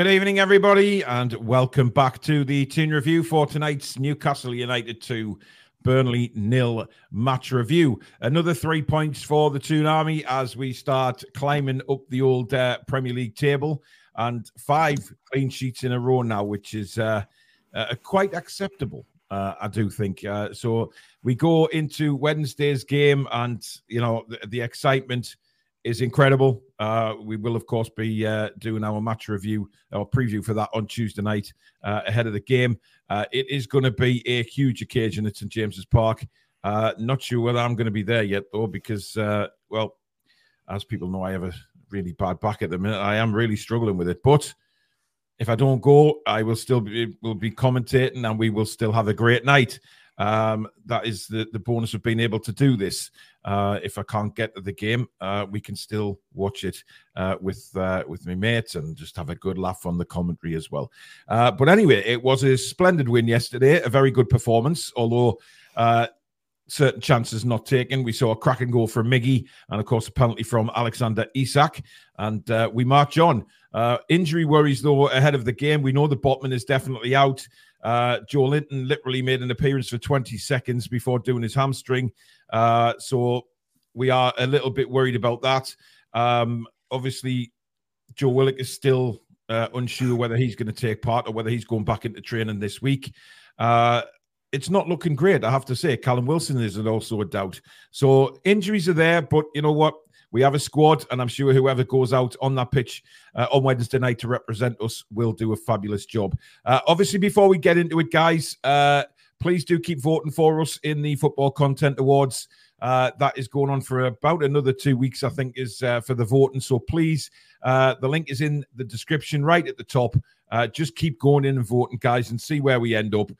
Good evening, everybody, and welcome back to the Toon Review for tonight's Newcastle United 2 Burnley nil match review. Another three points for the Toon Army as we start climbing up the old uh, Premier League table, and five clean sheets in a row now, which is uh, uh, quite acceptable. Uh, I do think uh, so. We go into Wednesday's game, and you know the, the excitement is incredible. Uh, we will, of course, be uh, doing our match review or preview for that on Tuesday night uh, ahead of the game. Uh, it is going to be a huge occasion at St James's Park. Uh, not sure whether I'm going to be there yet, though, because, uh, well, as people know, I have a really bad back at the minute. I am really struggling with it, but if I don't go, I will still be will be commentating, and we will still have a great night. Um, that is the, the bonus of being able to do this. Uh, if I can't get to the game, uh, we can still watch it uh, with uh, with my mates and just have a good laugh on the commentary as well. Uh, but anyway, it was a splendid win yesterday, a very good performance, although uh, certain chances not taken. We saw a cracking goal from Miggy and, of course, a penalty from Alexander Isak. And uh, we march on. Uh, injury worries, though, ahead of the game. We know the Botman is definitely out. Uh, Joelinton literally made an appearance for 20 seconds before doing his hamstring. Uh, so we are a little bit worried about that. Um, obviously, Joe Willock is still uh, unsure whether he's going to take part or whether he's going back into training this week. Uh, it's not looking great, I have to say. Callum Wilson is also a doubt. So injuries are there, but you know what? We have a squad, and I'm sure whoever goes out on that pitch uh, on Wednesday night to represent us will do a fabulous job. Uh, obviously, before we get into it, guys, uh, please do keep voting for us in the Football Content Awards. Uh, that is going on for about another two weeks, I think, is uh, for the voting. So please, uh, the link is in the description right at the top. Just keep going in and voting, guys, and see where we end up.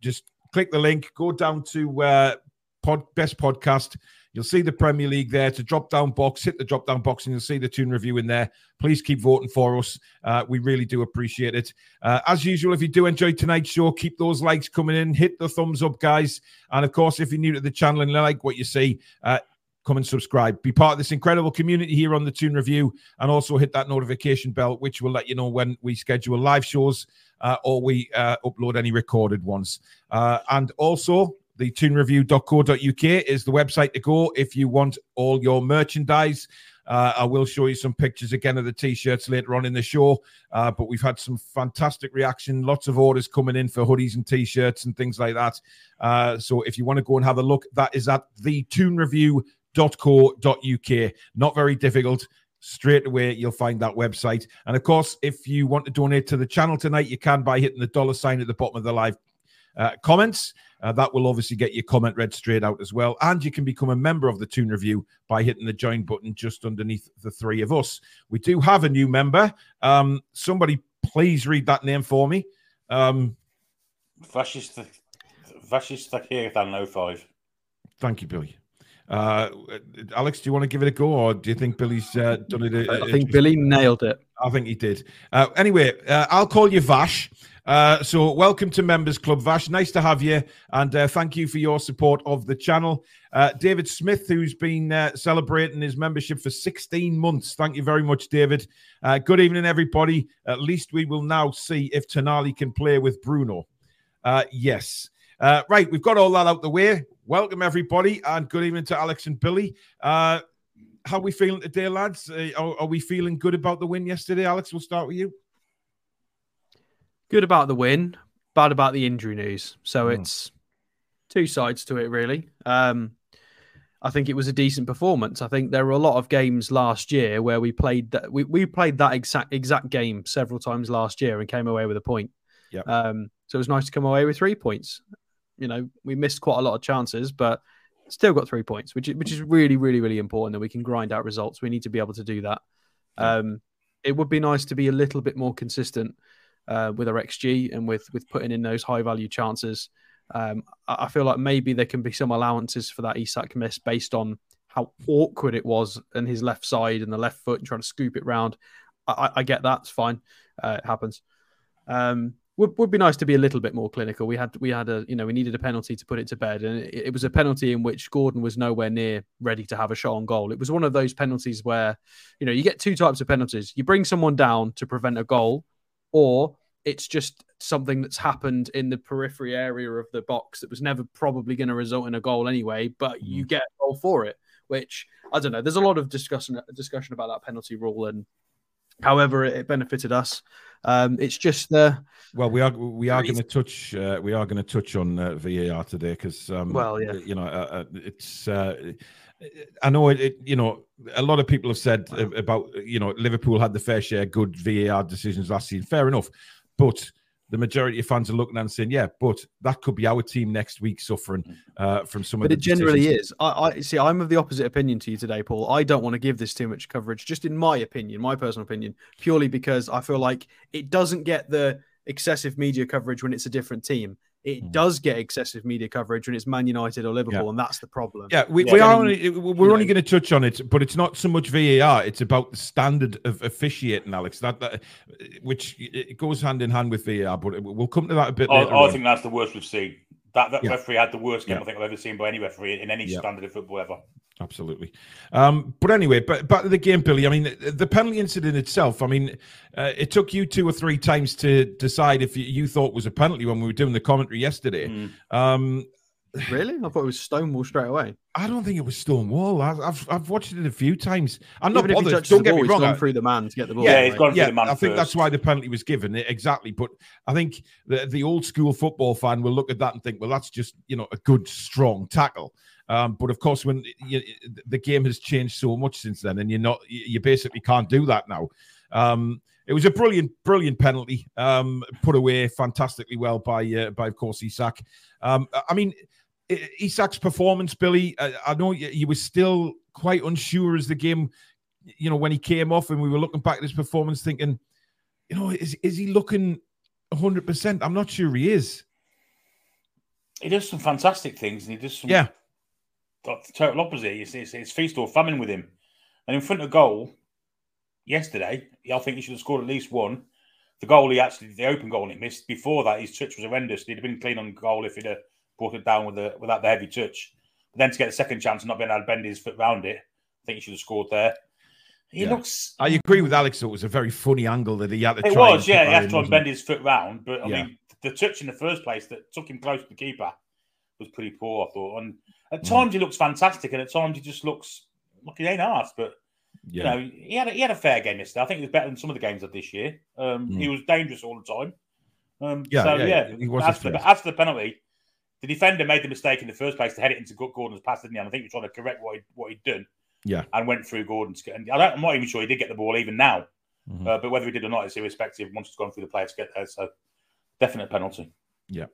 Just click the link, go down to pod, best podcast. You'll see the Premier League there. To drop down box, hit the drop down box, and you'll see the Toon Review in there. Please keep voting for us. Uh, we really do appreciate it. Uh, as usual, if you do enjoy tonight's show, keep those likes coming in. Hit the thumbs up, guys. And of course, if you're new to the channel and like what you see, uh, come and subscribe. Be part of this incredible community here on the Toon Review, and also hit that notification bell, which will let you know when we schedule live shows uh, or we uh, upload any recorded ones. Uh, and also, the toonreview.co.uk is the website to go if you want all your merchandise. Uh, I will show you some pictures again of the t-shirts later on in the show. Uh, but we've had some fantastic reaction, lots of orders coming in for hoodies and t-shirts and things like that. Uh, so if you want to go and have a look, that is at the toonreview.co.uk. Not very difficult straight away you'll find that website and of course if you want to donate to the channel tonight you can by hitting the dollar sign at the bottom of the live uh, comments uh, that will obviously get your comment read straight out as well. And you can become a member of the Toon Review by hitting the join button just underneath the three of us. We do have a new member. Um, somebody please read that name for me. Um, Fascist, fascist here than 05. Thank you, Billy. Uh, Alex, do you want to give it a go, or do you think Billy's uh, done it? I think Billy nailed it. I think he did. Uh, anyway, uh, I'll call you Vash. Uh, so, welcome to Members Club, Vash. Nice to have you, and uh, thank you for your support of the channel. Uh, David Smith, who's been uh, celebrating his membership for 16 months. Thank you very much, David. Uh, good evening, everybody. At least we will now see if Tonali can play with Bruno. Uh, yes. right, we've got all that out the way. Welcome, everybody, and good evening to Alex and Billy. how are we feeling today, lads? Are, are we feeling good about the win yesterday? Alex, we'll start with you. Good about the win, bad about the injury news. So mm. it's two sides to it, really. Um, I think it was a decent performance. I think there were a lot of games last year where we played that we, we played that exact exact game several times last year and came away with a point. Yeah. Um, so it was nice to come away with three points. You know, we missed quite a lot of chances, but still got three points, which is, which is really, really, really important that we can grind out results. We need to be able to do that. Um, it would be nice to be a little bit more consistent uh, with our XG and with with putting in those high value chances. Um, I feel like maybe there can be some allowances for that Isak miss based on how awkward it was and his left side and the left foot and trying to scoop it round. I, I get that; it's fine. Uh, it happens. Um, would, would be nice to be a little bit more clinical. We had we had a you know we needed a penalty to put it to bed, and it, it, was a penalty in which Gordon was nowhere near ready to have a shot on goal. It was one of those penalties where you know you get two types of penalties: you bring someone down to prevent a goal, or it's just something that's happened in the periphery area of the box that was never probably going to result in a goal anyway, but mm. you get a goal for it. Which I don't know. There's a lot of discussion discussion about that penalty rule and however it benefited us. Um, it's just uh, well, we are we are going to touch uh, we are going to touch on uh, VAR today because um, well, yeah, you know, uh, uh, it's. I know it, it, You know, a lot of people have said about you know Liverpool had the fair share good VAR decisions last season. Fair enough, but the majority of fans are looking and saying, "Yeah, but that could be our team next week suffering uh, from some but of." But it generally is. I, I, see. I'm of the opposite opinion to you today, Paul. I don't want to give this too much coverage, just in my opinion, my personal opinion, purely because I feel like it doesn't get the excessive media coverage when it's a different team. It mm. does get excessive media coverage when it's Man United or Liverpool, yeah. and that's the problem. Yeah, we, yeah. we are only, we're only going to touch on it, but it's not so much VAR. It's about the standard of officiating, Alex. That, that which it goes hand in hand with VAR, but we'll come to that a bit. I, I think that's the worst we've seen. That, that yeah. referee had the worst game I think I've ever seen by any referee in any standard of football ever. Absolutely. Um, but anyway, but back to the game, Billy. I mean, the, the penalty incident itself. I mean, uh, it took you two or three times to decide if you, you, thought was a penalty when we were doing the commentary yesterday. Mm. Um, really? I thought it was Stonewall straight away. I don't think it was Stonewall. I've I've, I've watched it a few times. I'm not Even bothered. Don't get ball, me wrong. Gone through the man to get the ball. Yeah, he's gone yeah, through the man. I think that's why the penalty was given. Exactly. But I think the the old school football fan will look at that and think, well, that's just you know a good strong tackle. Um, but of course, when you, the game has changed so much since then, and you're not, you basically can't do that now. Um, it was a brilliant, brilliant penalty, um, put away fantastically well by, uh, by of course, Isak. Um, I mean, Isak's performance, Billy. I, I know he was still quite unsure as the game, you know, when he came off, and we were looking back at his performance, thinking, you know, is is he looking 100? percent I'm not sure he is. He does some fantastic things, and he does some yeah the total opposite. It's, it's, it's feast or famine with him. And in front of goal yesterday, I think he should have scored at least one. The goal he actually, the open goal he missed. Before that, his touch was horrendous. He'd have been clean on goal if he'd have brought it down with the without the heavy touch. But then to get the second chance and not being able to bend his foot round it, I think he should have scored there. He yeah. looks. I agree with Alex. It was a very funny angle that he had to. It was, yeah. He had to try and bend his foot round, but I yeah. mean, the touch in the first place that took him close to the keeper was pretty poor. I thought, and at mm. times he looks fantastic, and at times he just looks like he ain't asked. But yeah. you know, he had a, he had a fair game yesterday. I think he was better than some of the games of this year. Um, mm. He was dangerous all the time. Um, yeah, so yeah, yeah he was as, the, as for the penalty, the defender made the mistake in the first place to head it into Gordon's pass, didn't he? And I think he was trying to correct what he, what he'd done. Yeah, and went through Gordon's. And I don't, I'm not even sure he did get the ball even now. Mm-hmm. Uh, but whether he did or not is irrespective once it's gone through the player to get there. So definite penalty. Yeah.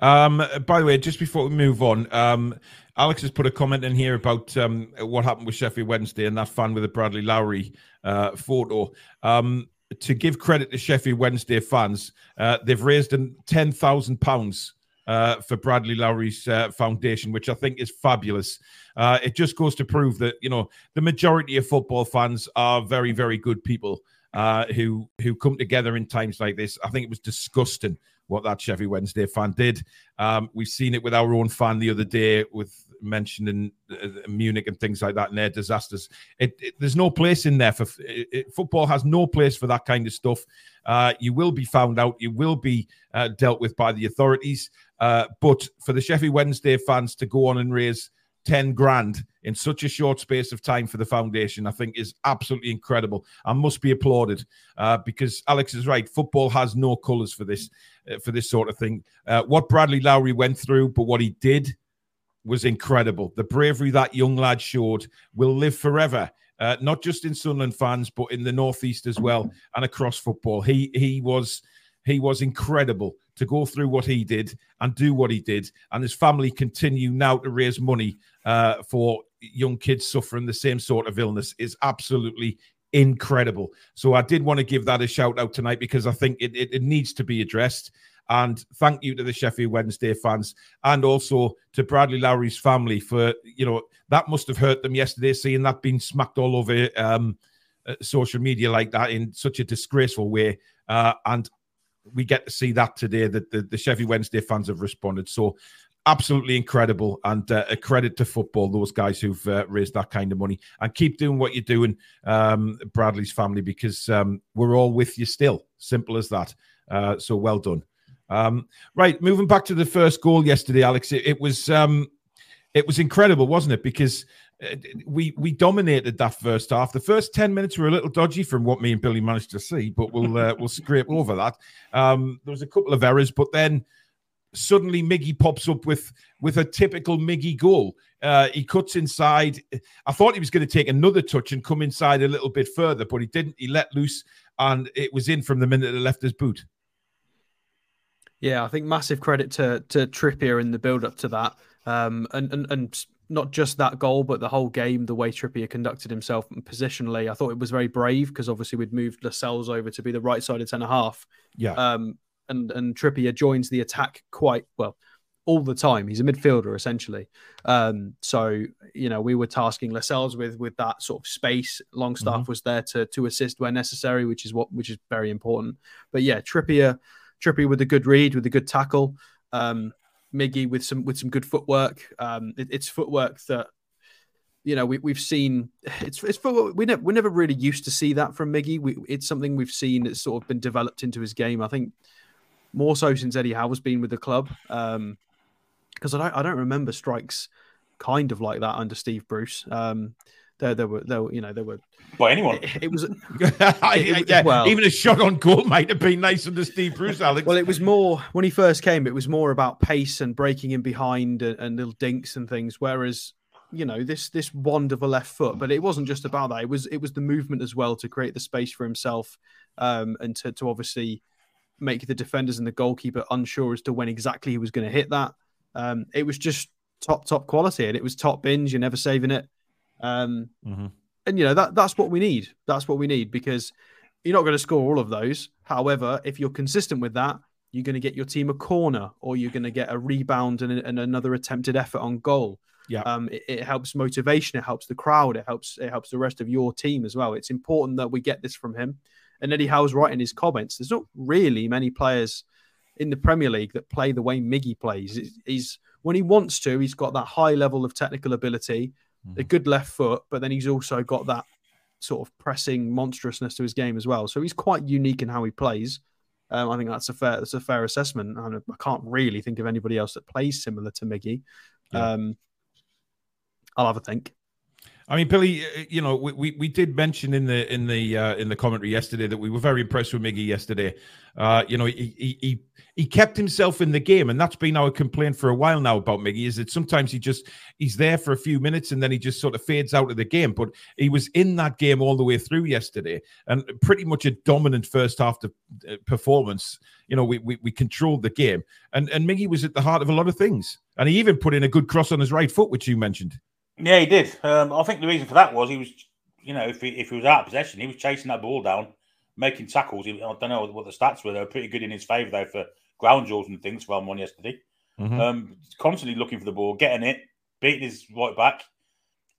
Um, by the way, just before we move on, um, Alex has put a comment in here about um, what happened with Sheffield Wednesday and that fan with the Bradley Lowry uh, photo. Um, to give credit to Sheffield Wednesday fans, uh, they've raised ten thousand pounds uh, for Bradley Lowry's uh, foundation, which I think is fabulous. Uh, it just goes to prove that you know the majority of football fans are very, very good people uh, who who come together in times like this. I think it was disgusting what that Sheffield Wednesday fan did. Um, we've seen it with our own fan the other day with mentioning uh, Munich and things like that and their disasters. It, it, there's no place in there for it, football. Has no place for that kind of stuff. Uh, you will be found out. You will be uh, dealt with by the authorities. Uh, but for the Sheffield Wednesday fans to go on and raise 10 grand in such a short space of time for the foundation, I think is absolutely incredible and must be applauded uh, because Alex is right. Football has no colours for this uh, for this sort of thing. Uh, what Bradley Lowry went through, but what he did was incredible. The bravery that young lad showed will live forever. Uh, not just in Sunderland fans, but in the Northeast as well, and across football. He he was he was incredible to go through what he did and do what he did, and his family continue now to raise money uh, for young kids suffering the same sort of illness is absolutely incredible. So I did want to give that a shout out tonight because I think it, it, it needs to be addressed. And thank you to the Sheffield Wednesday fans and also to Bradley Lowry's family for, you know, that must have hurt them yesterday, seeing that being smacked all over um, uh, social media like that in such a disgraceful way. Uh, and we get to see that today. That the, the Sheffield Wednesday fans have responded. So absolutely incredible and uh, a credit to football those guys who've uh, raised that kind of money and keep doing what you're doing um, bradley's family because um, we're all with you still simple as that uh, so well done um, right moving back to the first goal yesterday alex it, it was um, it was incredible wasn't it because we we dominated that first half. The first ten minutes were a little dodgy from what me and Billy managed to see, but we'll uh, we'll scrape over that. Um, there was a couple of errors, but then suddenly Miggy pops up with with a typical Miggy goal. Uh, he cuts inside. I thought he was going to take another touch and come inside a little bit further, but he didn't. He let loose, and it was in from the minute it left his boot. Yeah, I think massive credit to to Trippier in the build up to that, um, and and and not just that goal, but the whole game, the way Trippier conducted himself positionally. I thought it was very brave because obviously we'd moved Lascelles over to be the right side of ten and a half. Yeah. Um, and and Trippier joins the attack quite well all the time. He's a midfielder essentially. Um, so you know we were tasking Lascelles with with that sort of space. Longstaff mm-hmm. was there to to assist where necessary, which is what which is very important. But yeah, Trippier Trippier with a good read, with a good tackle. Um, Miggy with some with some good footwork. Um, it, it's footwork that you know we, we've seen it's it's footwork, we never we never really used to see that from Miggy. We, it's something we've seen that's sort of been developed into his game. I think more so since Eddie Howe's been with the club. Um, because I don't I don't remember strikes kind of like that under Steve Bruce. Um, there there were there were, you know there were by anyone. It, it was it, yeah, well, even a shot on goal might have been nice under Steve Bruce, Alex. Well, it was more when he first came. It was more about pace and breaking in behind and, and little dinks and things. Whereas you know this this wonderful left foot, but it wasn't just about that. It was it was the movement as well to create the space for himself um, and to to obviously make the defenders and the goalkeeper unsure as to when exactly he was going to hit that. Um, it was just top top quality, and it was top binge. You're never saving it. Um, mm-hmm. And you know that that's what we need. That's what we need because you're not going to score all of those. However, if you're consistent with that, you're going to get your team a corner, or you're going to get a rebound and, and another attempted effort on goal. Yeah, um, it, it, helps motivation. It helps the crowd. It helps it helps the rest of your team as well. It's important that we get this from him. And Eddie Howe's right in his comments. There's not really many players in the Premier League that play the way Miggy plays. He's when he wants to, he's got that high level of technical ability. A good left foot, but then he's also got that sort of pressing monstrousness to his game as well. So he's quite unique in how he plays. Um, I think that's a fair that's a fair assessment. And I can't really think of anybody else that plays similar to Miggy. Yeah. Um, I'll have a think. I mean, Billy, uh, you know, we, we, we did mention in the in the uh, in the commentary yesterday that we were very impressed with Miggy yesterday. Uh, you know, he, he, he he kept himself in the game, and that's been our complaint for a while now about Miggy. Is that sometimes he just he's there for a few minutes and then he just sort of fades out of the game. But he was in that game all the way through yesterday, and pretty much a dominant first half uh, performance. You know, we, we we controlled the game, and and Miggy was at the heart of a lot of things, and he even put in a good cross on his right foot, which you mentioned. Yeah, he did. Um, I think the reason for that was he was, you know, if he, if he was out of possession, he was chasing that ball down, making tackles. I don't know what the stats were. They were pretty good in his favour, though, for ground duels and things for one yesterday. Mm-hmm. Um, constantly looking for the ball, getting it, beating his right back,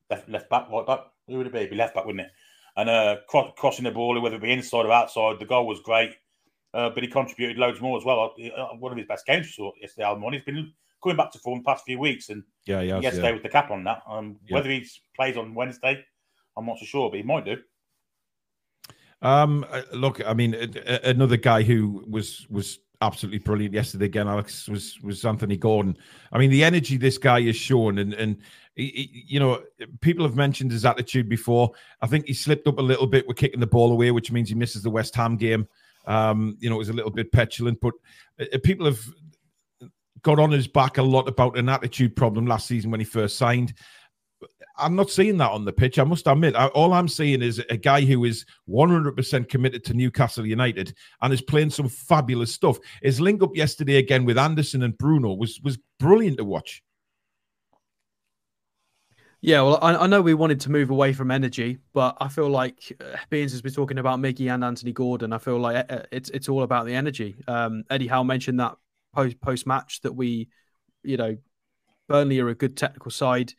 left, left back, right back. Who would it be? It'd be left back, wouldn't it? And uh, cro- crossing the ball, whether it be inside or outside. The goal was great, uh, but he contributed loads more as well. One of his best games yesterday, Almon. He's been coming back to form the past few weeks, and yeah, yeah, yesterday yeah. with the cap on that. Um, yeah. Whether he plays on Wednesday, I'm not so sure, but he might do. Um, uh, look, I mean, another guy who was was absolutely brilliant yesterday again, Alex, was was Anthony Gordon. I mean, the energy this guy has shown, and and he, he, you know, people have mentioned his attitude before. I think he slipped up a little bit with kicking the ball away, which means he misses the West Ham game. Um, you know, it was a little bit petulant, but uh, people have got on his back a lot about an attitude problem last season when he first signed. I'm not seeing that on the pitch. I must admit, all I'm seeing is a guy who is 100% committed to Newcastle United and is playing some fabulous stuff. His link up yesterday again with Anderson and Bruno was was brilliant to watch. Yeah, well, I, I, know we wanted to move away from energy, but I feel like uh, Beans has been talking about Miggy and Anthony Gordon. I feel like uh, it's it's all about the energy. Um, Eddie Howe mentioned that post post match that we, you know, Burnley are a good technical side.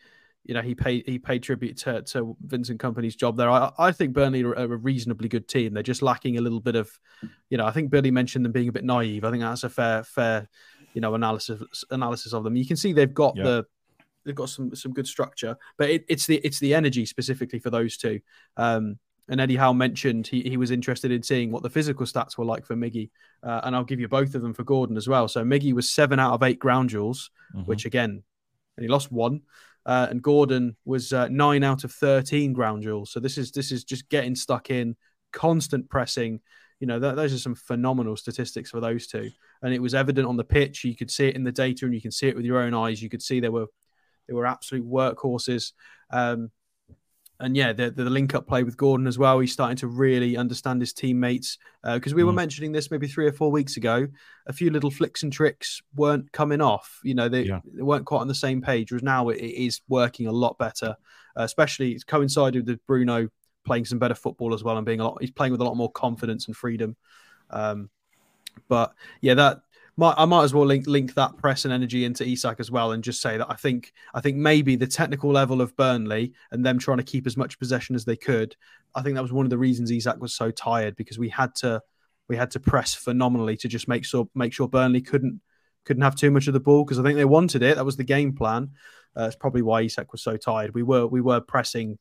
you know, he paid he paid tribute to, to Vincent Kompany's job there. I, I think Burnley are a reasonably good team. They're just lacking a little bit of, you know, I think Billy mentioned them being a bit naive. I think that's a fair fair, you know, analysis analysis of them. You can see they've got yeah. the they've got some some good structure, but it, it's the it's the energy specifically for those two. Um, and Eddie Howe mentioned he, he was interested in seeing what the physical stats were like for Miggy. Uh, and I'll give you both of them for Gordon as well. So Miggy was seven out of eight ground duels, mm-hmm. which again, and he lost one. Uh, and Gordon was uh, nine out of 13 ground duels. So this is this is just getting stuck in, constant pressing. You know, th- those are some phenomenal statistics for those two. And it was evident on the pitch. You could see it in the data, and you can see it with your own eyes. You could see they were they were absolute workhorses. Um, and yeah, the, the link up play with Gordon as well. He's starting to really understand his teammates because uh, we mm. were mentioning this maybe three or four weeks ago. A few little flicks and tricks weren't coming off. You know, they, yeah. they weren't quite on the same page. Whereas now it, it is working a lot better. Uh, especially it's coincided with Bruno playing some better football as well and being a lot. He's playing with a lot more confidence and freedom. Um, but yeah, that might, I might as well link link that press and energy into Isak as well, and just say that I think I think maybe the technical level of Burnley and them trying to keep as much possession as they could. I think that was one of the reasons Isak was so tired because we had to we had to press phenomenally to just make sure make sure Burnley couldn't couldn't have too much of the ball because I think they wanted it. That was the game plan. Uh, it's probably why Isak was so tired. We were we were pressing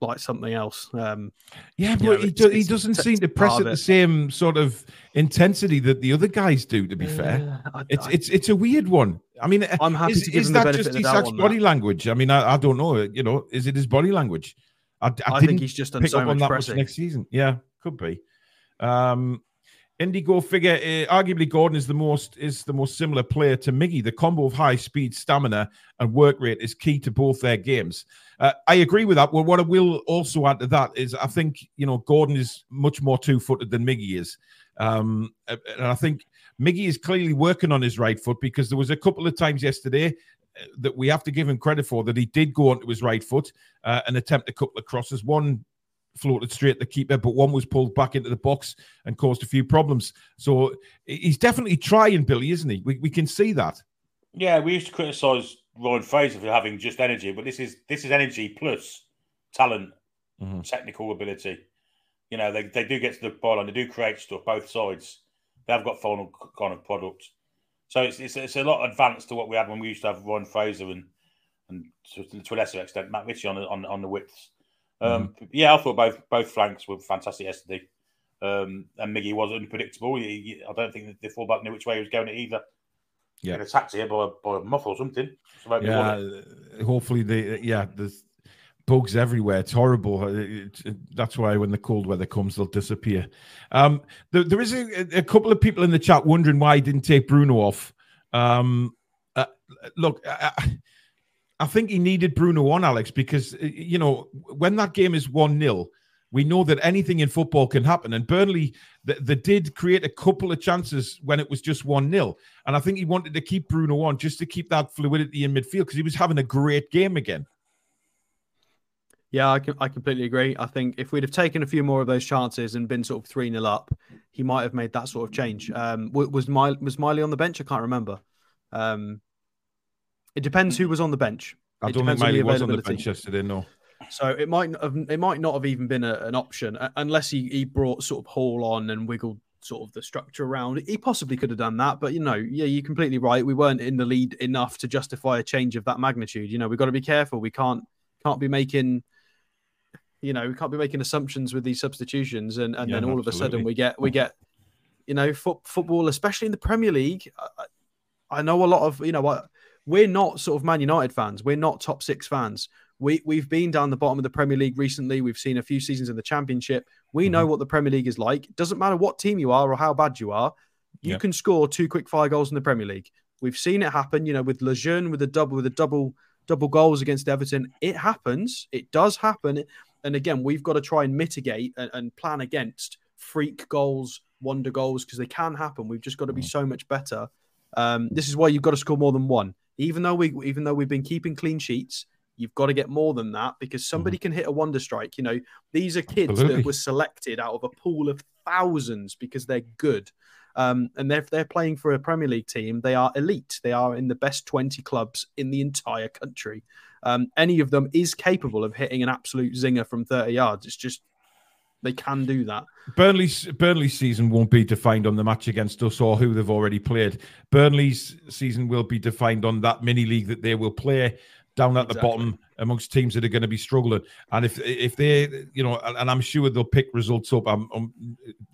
like something else. Um, yeah, but know, he, do, he doesn't seem to press at the same sort of intensity that the other guys do. To be fair, I, it's I, it's it's a weird one. I mean, I'm happy is, to give is him that the just Isak's body language? I mean, I, I don't know. You know, is it his body language? I, I, think he's just done so up on that much next season. Yeah, could be. Um, Indigo figure, uh, arguably Gordon is the most is the most similar player to Miggy. The combo of high speed, stamina, and work rate is key to both their games. Uh, I agree with that. Well, what I will also add to that is I think you know Gordon is much more two footed than Miggy is, um, and I think Miggy is clearly working on his right foot because there was a couple of times yesterday uh, that we have to give him credit for that he did go onto his right foot uh, and attempt a couple of crosses. One floated straight at the keeper, but one was pulled back into the box and caused a few problems. So he's definitely trying, Billy, isn't he? We, we can see that. Yeah, we used to criticise Ryan Fraser for having just energy, but this is this is energy plus talent, mm-hmm. technical ability. You know, they, they do get to the ball and they do create stuff both sides. They have got final kind of product. So it's, it's, it's a lot advanced to what we had when we used to have Ryan Fraser and and to, to a lesser extent Matt Ritchie on on, on the widths. Um, mm-hmm. Yeah, I thought both both flanks were fantastic yesterday. Um, and Miggy was unpredictable. He, he, I don't think the fullback knew which way he was going to either. Yeah, attacked here by, by a muff or something. So yeah, hopefully the yeah there's bugs everywhere. It's horrible. It, it, that's why when the cold weather comes, they'll disappear. Um, there, there is a, a, couple of people in the chat wondering why he didn't take Bruno off. Um, uh, look, I, I think he needed Bruno on, Alex, because, uh, you know, when that game is 1 0, we know that anything in football can happen. And Burnley, they, they did create a couple of chances when it was just 1 0. And I think he wanted to keep Bruno on just to keep that fluidity in midfield because he was having a great game again. Yeah, I, I completely agree. I think if we'd have taken a few more of those chances and been sort of 3 0 up, he might have made that sort of change. Um, was, Miley, was Miley on the bench? I can't remember. Um, it depends who was on the bench. I don't think Miley was on the bench yesterday. No. So it might not have, um, it might not have even been a, an option uh, unless he, he brought sort of Hall on and wiggled sort of the structure around. He possibly could have done that, but you know, yeah, you're completely right. We weren't in the lead enough to justify a change of that magnitude. You know, we've got to be careful. We can't can't be making you know, we can't be making assumptions with these substitutions and, and yeah, then all absolutely. of a sudden we get we get you know, fo- football, especially in the Premier League. I, I know a lot of, you know, what we're not sort of Man United fans. We're not top six fans. We we've been down the bottom of the Premier League recently. We've seen a few seasons in the Championship. We mm-hmm. know what the Premier League is like. It doesn't matter what team you are or how bad you are. You yeah. can score two quick fire goals in the Premier League. We've seen it happen. You know, with Lejeune with a double with a double double goals against Everton. It happens. It does happen. And again, we've got to try and mitigate and, and plan against freak goals, wonder goals because they can happen. We've just got to be mm. so much better. Um, this is why you've got to score more than one. Even though we even though we've been keeping clean sheets, you've got to get more than that because somebody mm-hmm. can hit a wonder strike. You know, these are kids Absolutely. that were selected out of a pool of thousands because they're good. Um, and if they're playing for a Premier League team, they are elite. They are in the best 20 clubs in the entire country. Um, any of them is capable of hitting an absolute zinger from 30 yards. It's just they can do that. Burnley's Burnley's season won't be defined on the match against us or who they've already played. Burnley's season will be defined on that mini league that they will play down at exactly. the bottom amongst teams that are going to be struggling. And if if they, you know, and I'm sure they'll pick results up. I'm, I'm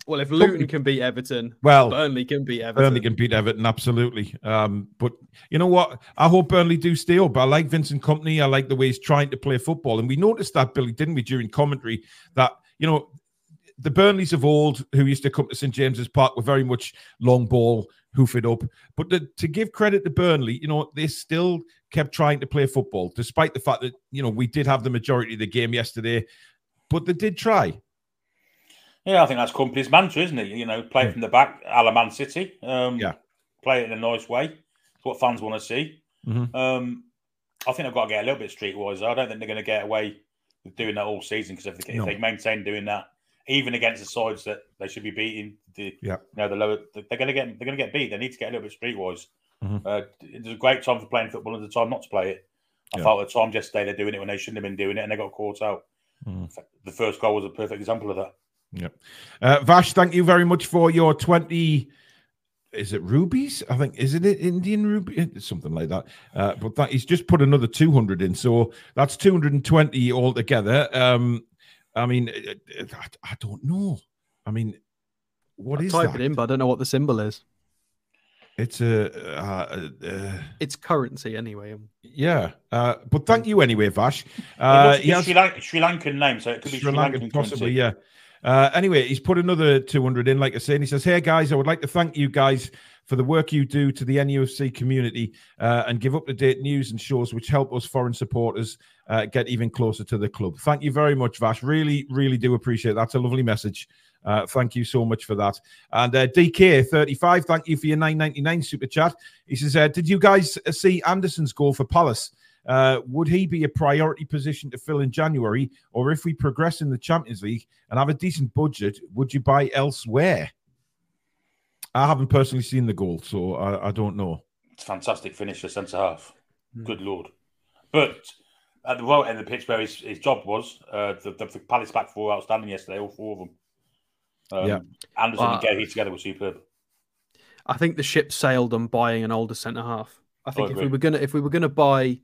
well, if Luton can beat Everton, well, Burnley can beat Everton. Burnley can beat Everton, absolutely. Um, but you know what? I hope Burnley do stay up. I like Vincent Kompany. I like the way he's trying to play football, and we noticed that Billy, didn't we, during commentary that you know the Burnleys of old who used to come to St James's Park were very much long ball, hoof it up. But the, to give credit to Burnley, you know, they still kept trying to play football, despite the fact that, you know, we did have the majority of the game yesterday, but they did try. Yeah, I think that's Kompany's mantra, isn't it? You know, play it from the back, a la Man City. Um, yeah. Play it in a nice way. It's what fans want to see. Mm-hmm. Um, I think they've got to get a little bit streetwise. I don't think they're going to get away doing that all season because if, they, no. if they maintain doing that, even against the sides that they should be beating, the yeah, you know, the lower, they're going to get they're going to get beat. They need to get a little bit streetwise. Mm-hmm. Uh, it's a great time for playing football and the time not to play it. I yeah. felt at times yesterday they're doing it when they shouldn't have been doing it, and they got caught out. Mm. The first goal was a perfect example of that. Yeah, uh, Vash, thank you very much for your twenty. Is it rubies? I think is it Indian ruby, something like that. Uh, but that he's just put another two hundred in, so that's two hundred and twenty altogether. Um, I mean, I, I don't know. I mean, what I is type that? it in, but I don't know what the symbol is. It's a. Uh, uh, it's currency anyway. Yeah, uh, but thank you anyway, Vash. Uh, he has, Sri, Lank- Sri, Lankan name, so it could be Sri, Sri Lankan, Lankan possibly. Yeah. Uh, anyway, he's put another 200 in, like I said. And he says, Hey guys, I would like to thank you guys for the work you do to the NUFC community uh, and give up to date news and shows which help us foreign supporters uh, get even closer to the club. Thank you very much, Vash. Really, really do appreciate it. That's a lovely message. Uh, thank you so much for that. And uh, DK35, thank you for your 999 super chat. He says, uh, Did you guys see Anderson's goal for Palace? Uh, would he be a priority position to fill in January? Or if we progress in the Champions League and have a decent budget, would you buy elsewhere? I haven't personally seen the goal, so I, I don't know. It's fantastic finish for centre half. Mm. Good lord. But at the right end of the pitch where his, his job was, uh, the, the, the Palace back four outstanding yesterday, all four of them. Um, yeah. Anderson and Guéhi together were superb. I think the ship sailed on buying an older centre half. I think I if we were gonna if we were gonna buy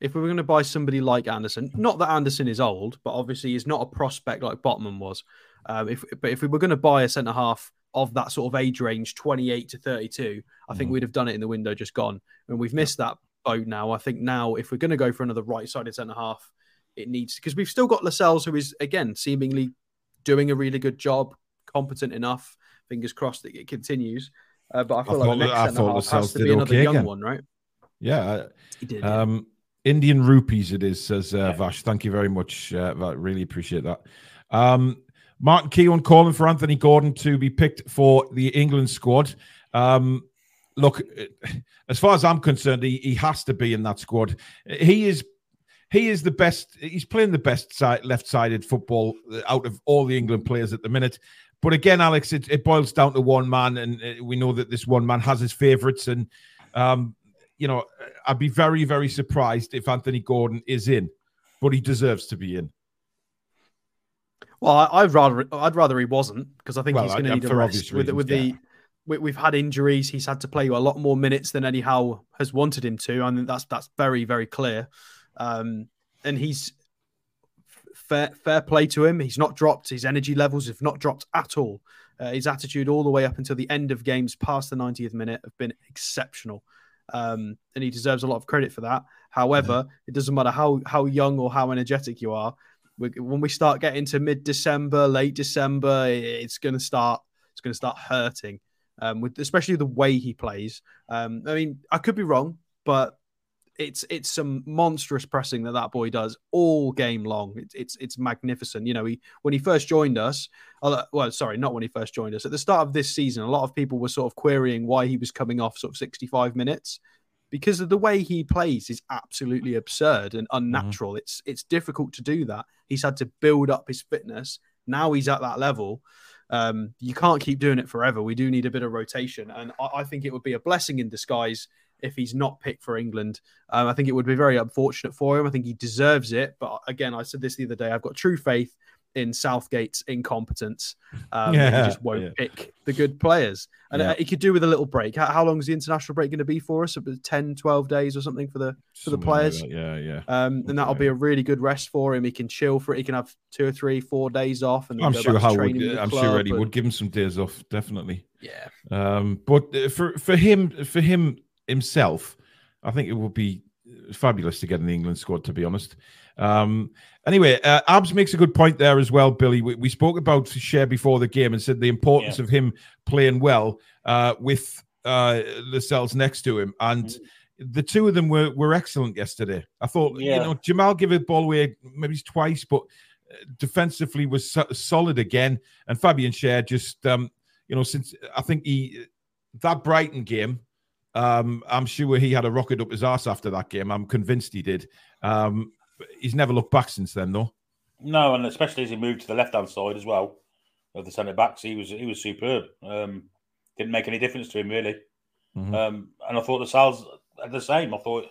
if we were gonna buy somebody like Anderson, not that Anderson is old, but obviously he's not a prospect like Botman was. Um, if but if we were gonna buy a centre half of that sort of age range, 28 to 32, I think mm. we'd have done it in the window just gone. And we've missed that boat now. I think now, if we're going to go for another right sided centre half, it needs because we've still got Lascelles, who is, again, seemingly doing a really good job, competent enough. Fingers crossed that it continues. Uh, but I feel I like the next centre half Lascelles has to be another okay young again. one, right? Yeah. He did. Um, yeah. Indian rupees, it is, says uh. Vash. Thank you very much. Uh, really appreciate that. Um, Martin Keown calling for Anthony Gordon to be picked for the England squad. Um, look, as far as I'm concerned, he, he has to be in that squad. He is he is the best. He's playing the best side, left-sided football out of all the England players at the minute. But again, Alex, it, it boils down to one man, and uh, we know that this one man has his favourites. And um, you know, I'd be very, very surprised if Anthony Gordon is in, but he deserves to be in. Well, I'd rather I'd rather he wasn't because I think well, he's going to need a rest with, with yeah. the we, have had injuries. He's had to play a lot more minutes than Eddie Howe has wanted him to. I mean, that's that's very very clear. Um, and he's fair fair play to him. He's not dropped. His energy levels have not dropped at all. Uh, his attitude all the way up until the end of games past the 90th minute have been exceptional. Um, and he deserves a lot of credit for that. However, mm-hmm. it doesn't matter how how young or how energetic you are when we start getting to mid December, late December, it's going to start. It's going to start hurting, um, with especially the way he plays. Um, I mean, I could be wrong, but it's it's some monstrous pressing that that boy does all game long. It's it's, it's magnificent. You know, he when he first joined us, uh, well, sorry, not when he first joined us. At the start of this season, a lot of people were sort of querying why he was coming off sort of 65 minutes because of the way he plays is absolutely absurd and mm-hmm. unnatural. Mm-hmm. It's it's difficult to do that. He's had to build up his fitness. Now he's at that level. Um, you can't keep doing it forever. We do need a bit of rotation, and I, I think it would be a blessing in disguise if he's not picked for England. Um, I think it would be very unfortunate for him. I think he deserves it. But again, I said this the other day. I've got true faith in Southgate's incompetence. Um, yeah, he just won't yeah. pick the good players. And yeah. Uh, he could do with a little break. How, how long is the international break going to be for us? 10, 12 days or something for the for the players? Like yeah, yeah. Um, and that'll be a really good rest for him. He can chill for it. He can have two or three, four days off. And I'm sure Howard, I'm sure Eddie and... would give him some days off, definitely. Yeah. Um, but uh, for for him, for him himself, I think it would be fabulous to get in the England squad. To be honest. Um, anyway, uh, Abs makes a good point there as well, Billy. We, we spoke about Schär before the game and said the importance yeah. of him playing well uh, with uh, Lascelles next to him. And mm. the two of them were, were excellent yesterday. I thought, yeah. you know, Jamal gave a ball away maybe twice, but uh, defensively was so- solid again. And Fabian Schär just, um, you know, since I think he, that Brighton game, um, I'm sure he had a rocket up his ass after that game. I'm convinced he did. Um, he's never looked back since then, though. No, and especially as he moved to the left hand side as well of the centre backs, he was he was superb. Um, didn't make any difference to him really. Mm-hmm. Um, and I thought the Sal's the same. I thought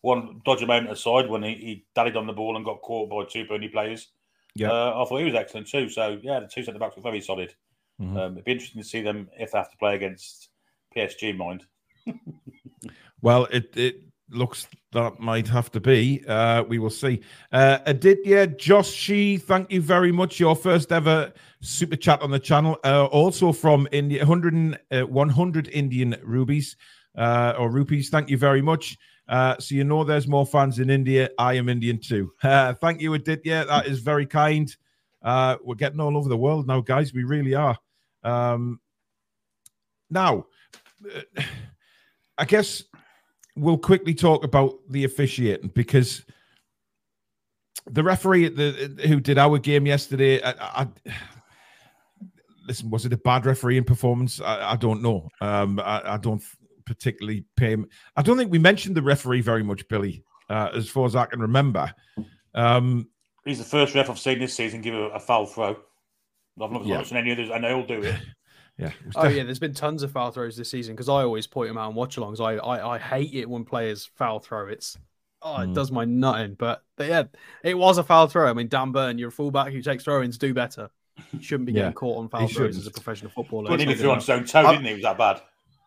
one dodgy moment aside when he, he dallied on the ball and got caught by two Burnley players. Yeah, uh, I thought he was excellent too. So yeah, the two centre backs were very solid. Mm-hmm. Um, it'd be interesting to see them if they have to play against PSG. Mind. well, it it looks that might have to be. Uh, we will see. Uh, Aditya Joshi, thank you very much. Your first ever super chat on the channel. Uh, also from India, 100, uh, 100 Indian rubies uh, or rupees. Thank you very much. Uh, so you know there's more fans in India. I am Indian too. Uh, thank you, Aditya. That is very kind. Uh, we're getting all over the world now, guys. We really are. Um, now, uh, I guess we'll quickly talk about the officiating because the referee the, who did our game yesterday, I, I, listen, was it a bad refereeing performance? I, I don't know. Um, I, don't particularly pay him. I don't think we mentioned the referee very much, Billy, uh, as far as I can remember. Um, He's the first ref I've seen this season give a, a foul throw. I've not yeah. seen any others, and they all do it. Yeah. Oh yeah, there's been tons of foul throws this season because I always point them out and watch alongs. I, I I hate it when players foul throw. It's oh, it mm. does my nutting. But, but, yeah, it was a foul throw. I mean, Dan Burn, you're a fullback who takes throw-ins. Do better. You shouldn't be yeah. getting caught on foul he throws shouldn't. as a professional footballer. But he threw on his own toe, didn't he? Was that bad?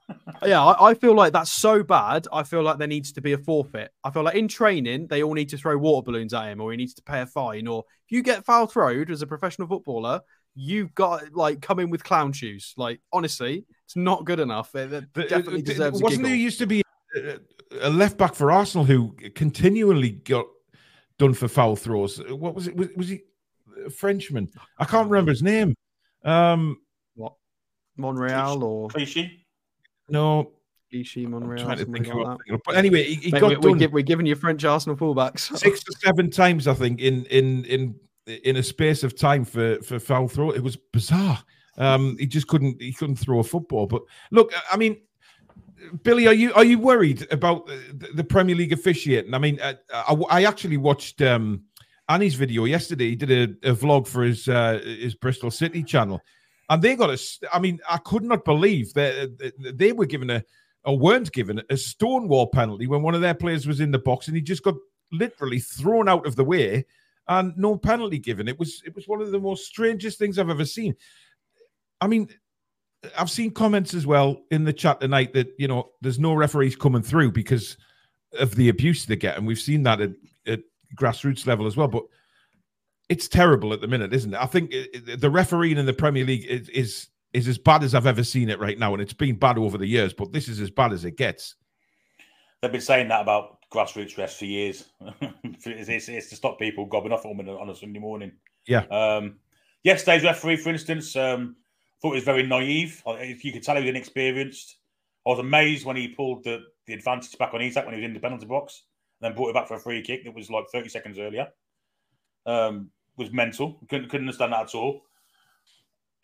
yeah, I, I, feel like that's so bad. I feel like there needs to be a forfeit. I feel like in training, they all need to throw water balloons at him, or he needs to pay a fine. Or if you get foul throwed as a professional footballer, you've got like come in with clown shoes. Like honestly, it's not good enough. It, it definitely uh, deserves. Wasn't there used to be a, left back for Arsenal who continually got done for foul throws? Uh, what was it? Was, was he a Frenchman? I can't remember his name. Um, what Monreal or Clichy? No. Clichy, Monreal. trying to think like But anyway, he, he Mate, got we, done. We're, we're giving you French Arsenal fullbacks six or seven times, I think, in in in in a space of time for for foul throw. It was bizarre. Um, he just couldn't he couldn't throw a football. But look, I mean, Billy, are you are you worried about the, Premier League officiating? I mean, I, uh, I, I actually watched um, Annie's video yesterday. He did a, a vlog for his uh, his Bristol City channel, and they got a. I mean, I could not believe that they were given a or weren't given a stonewall penalty when one of their players was in the box and he just got literally thrown out of the way and no penalty given. It was it was one of the most strangest things I've ever seen. I mean, I've seen comments as well in the chat tonight that you know there's no referees coming through because of the abuse they get, and we've seen that at, at grassroots level as well. But it's terrible at the minute, isn't it? I think eh, eh, the refereeing in the Premier League is, is is as bad as I've ever seen it right now, and it's been bad over the years. But this is as bad as it gets. They've been saying that about grassroots rest for years. it's, it's, it's, to stop people gobbing off on, on a Sunday morning. Yeah. Um, yesterday's referee, for instance, um, thought he was very naive. If you could tell he was inexperienced. I was amazed when he pulled the, the advantage back on Isak when he was in the penalty box, and then brought it back for a free kick that was like 30 seconds earlier. Um, was mental. Couldn't, couldn't understand that at all.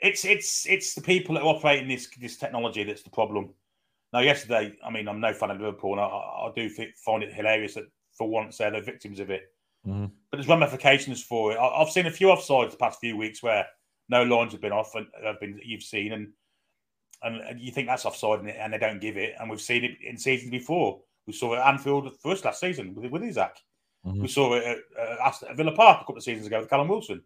It's it's it's the people that are operating this this technology that's the problem. Now, yesterday, I mean, I'm no fan of Liverpool, and I, I do find it hilarious that for once they're the victims of it. Mm-hmm. But there's ramifications for it. I, have seen a few offsides the past few weeks where no lines have been off and have been you've seen, and and you think that's offside, and, and they don't give it. And we've seen it in seasons before. We saw it at Anfield first last season with, with Isak. Mm-hmm. We saw it at, at Villa Park a couple of seasons ago with Callum Wilson.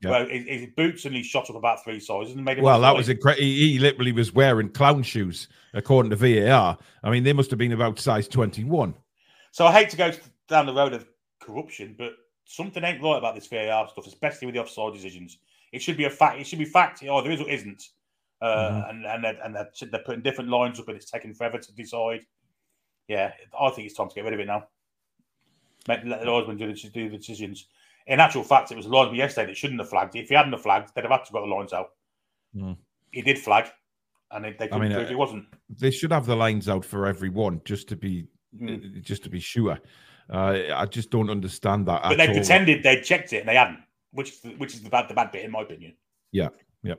Yeah. Well, his, his, boots and he shot up about three sizes and made him. Well, that was incredible. He, he, literally was wearing clown shoes, according to VAR. I mean, they must have been about size twenty-one. So I hate to go down the road of corruption, but something ain't right about this VAR stuff, especially with the offside decisions. It should be a fact. It should be fact. Oh, there is or isn't. Uh, mm-hmm. And and they're, and they're, they're putting different lines up, and it's taking forever to decide. Yeah, I think it's time to get rid of it now. Let the linesman do the decisions. In actual fact, it was the linesman yesterday that shouldn't have flagged. If he hadn't have flagged, they'd have had to got the lines out. Mm. He did flag, and they, they I mean, prove uh, he wasn't. They should have the lines out for everyone just to be mm. just to be sure. Uh, I just don't understand that. But they all. pretended they'd checked it and they hadn't, which which is the bad the bad bit in my opinion. Yeah. Yeah.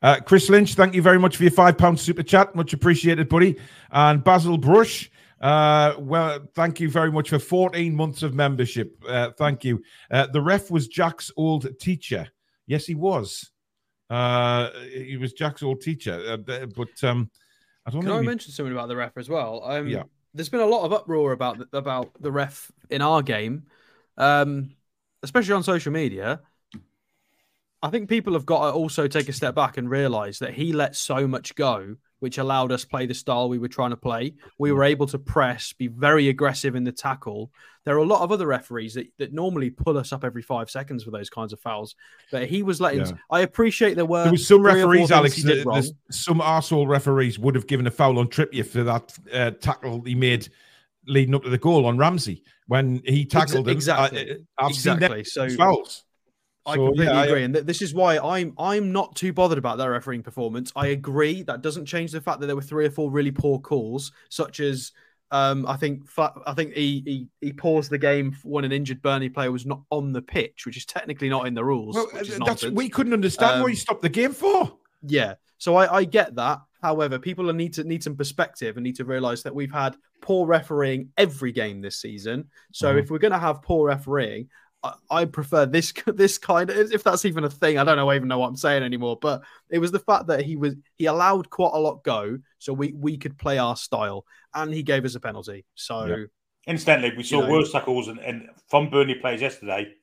Uh, Chris Lynch, thank you very much for your five pound super chat. Much appreciated, buddy. And Basil Brush, uh, well, thank you very much for 14 months of membership. Uh, thank you. Uh, the ref was Jack's old teacher. Yes, he was. Uh, he was Jack's old teacher. Uh, but um, I don't Can I we... mention something about the ref as well? Um, yeah. There's been a lot of uproar about the, about the ref in our game, um, especially on social media. I think people have got to also take a step back and realize that he let so much go, which allowed us play the style we were trying to play. We were able to press, be very aggressive in the tackle. There are a lot of other referees that, that normally pull us up every five seconds for those kinds of fouls, but he was letting. Yeah. I appreciate there were. There was some referees, Alex. Some arsehole referees would have given a foul on Trippier for that uh, tackle he made leading up to the goal on Ramsey when he tackled exactly. him. Uh, I've exactly. so fouls. I so, completely yeah, agree, I, and th- this is why I'm I'm not too bothered about their refereeing performance. I agree that doesn't change the fact that there were three or four really poor calls, such as um, I think I think he, he, he paused the game when an injured Burnley player was not on the pitch, which is technically not in the rules. Well, that's we couldn't understand um, what he stopped the game for. Yeah, so I, I get that. However, people need to need some perspective and need to realize that we've had poor refereeing every game this season. So mm-hmm. if we're going to have poor refereeing, I prefer this this kind of if that's even a thing. I don't know even know what I'm saying anymore. But it was the fact that he was he allowed quite a lot go, so we we could play our style, and he gave us a penalty. So yeah. instantly, we saw know, worse tackles and, and, from Burnley players yesterday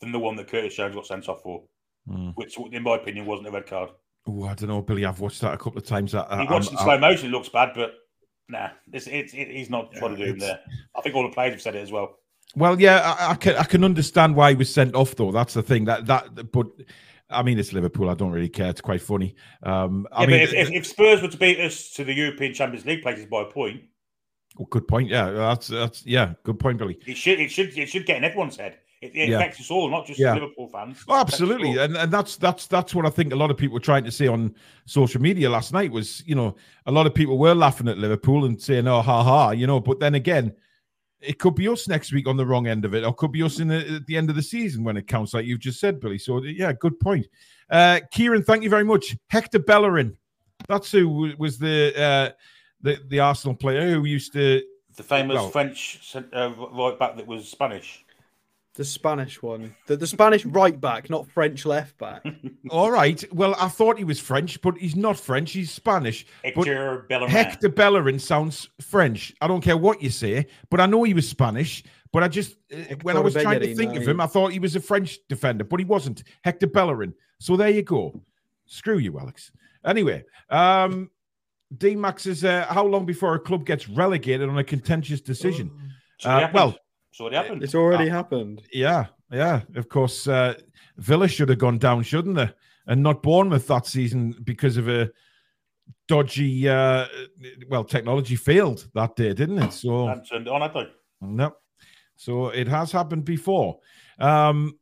than the one that Curtis Jones got sent off for, mm. which in my opinion wasn't a red card. Oh, I don't know, Billy. I've watched that a couple of times. I, he um, watched in uh, slow motion. It looks bad, but nah, it's, it's, it, he's not yeah, trying to do him there. I think all the players have said it as well. Well, yeah, I, I, can I can understand why he was sent off though. That's the thing. That that but I mean, it's Liverpool. I don't really care. It's quite funny. Um, I yeah, mean, if, if, if, Spurs were to beat us to the European Champions League places by a point, well, good point. Yeah, that's that's yeah, good point, Billy. It should it should it should get in everyone's head. It, it yeah. affects us all, not just yeah. Liverpool fans. Oh, absolutely, and and that's that's that's what I think a lot of people were trying to say on social media last night was you know a lot of people were laughing at Liverpool and saying oh ha ha you know, but then again it could be us next week on the wrong end of it, or could be us in the, at the end of the season when it counts, like you've just said, Billy. So yeah, good point. Uh, Kieran, thank you very much. Hector Bellerin, that's who was the uh, the the Arsenal player who used to the famous well, French uh, right back that was Spanish. The Spanish one. The, the Spanish right back, not French left back. All right. Well, I thought he was French, but he's not French. He's Spanish. Hector Bellerin. Hector Bellerin sounds French. I don't care what you say, but I know he was Spanish. But I just, uh, when I was trying to think of him, I thought he was a French defender, but he wasn't. Hector Bellerin. So there you go. Screw you, Alex. Anyway, um, D Max is uh, how long before a club gets relegated on a contentious decision? Uh, well, it's already happened. It's already uh, happened. Yeah, yeah. Of course, uh, Villa should have gone down, shouldn't they? And not Bournemouth that season because of a dodgy. Uh, well, technology failed that day, didn't it? So and turned on, I think. No, so it has happened before. Um,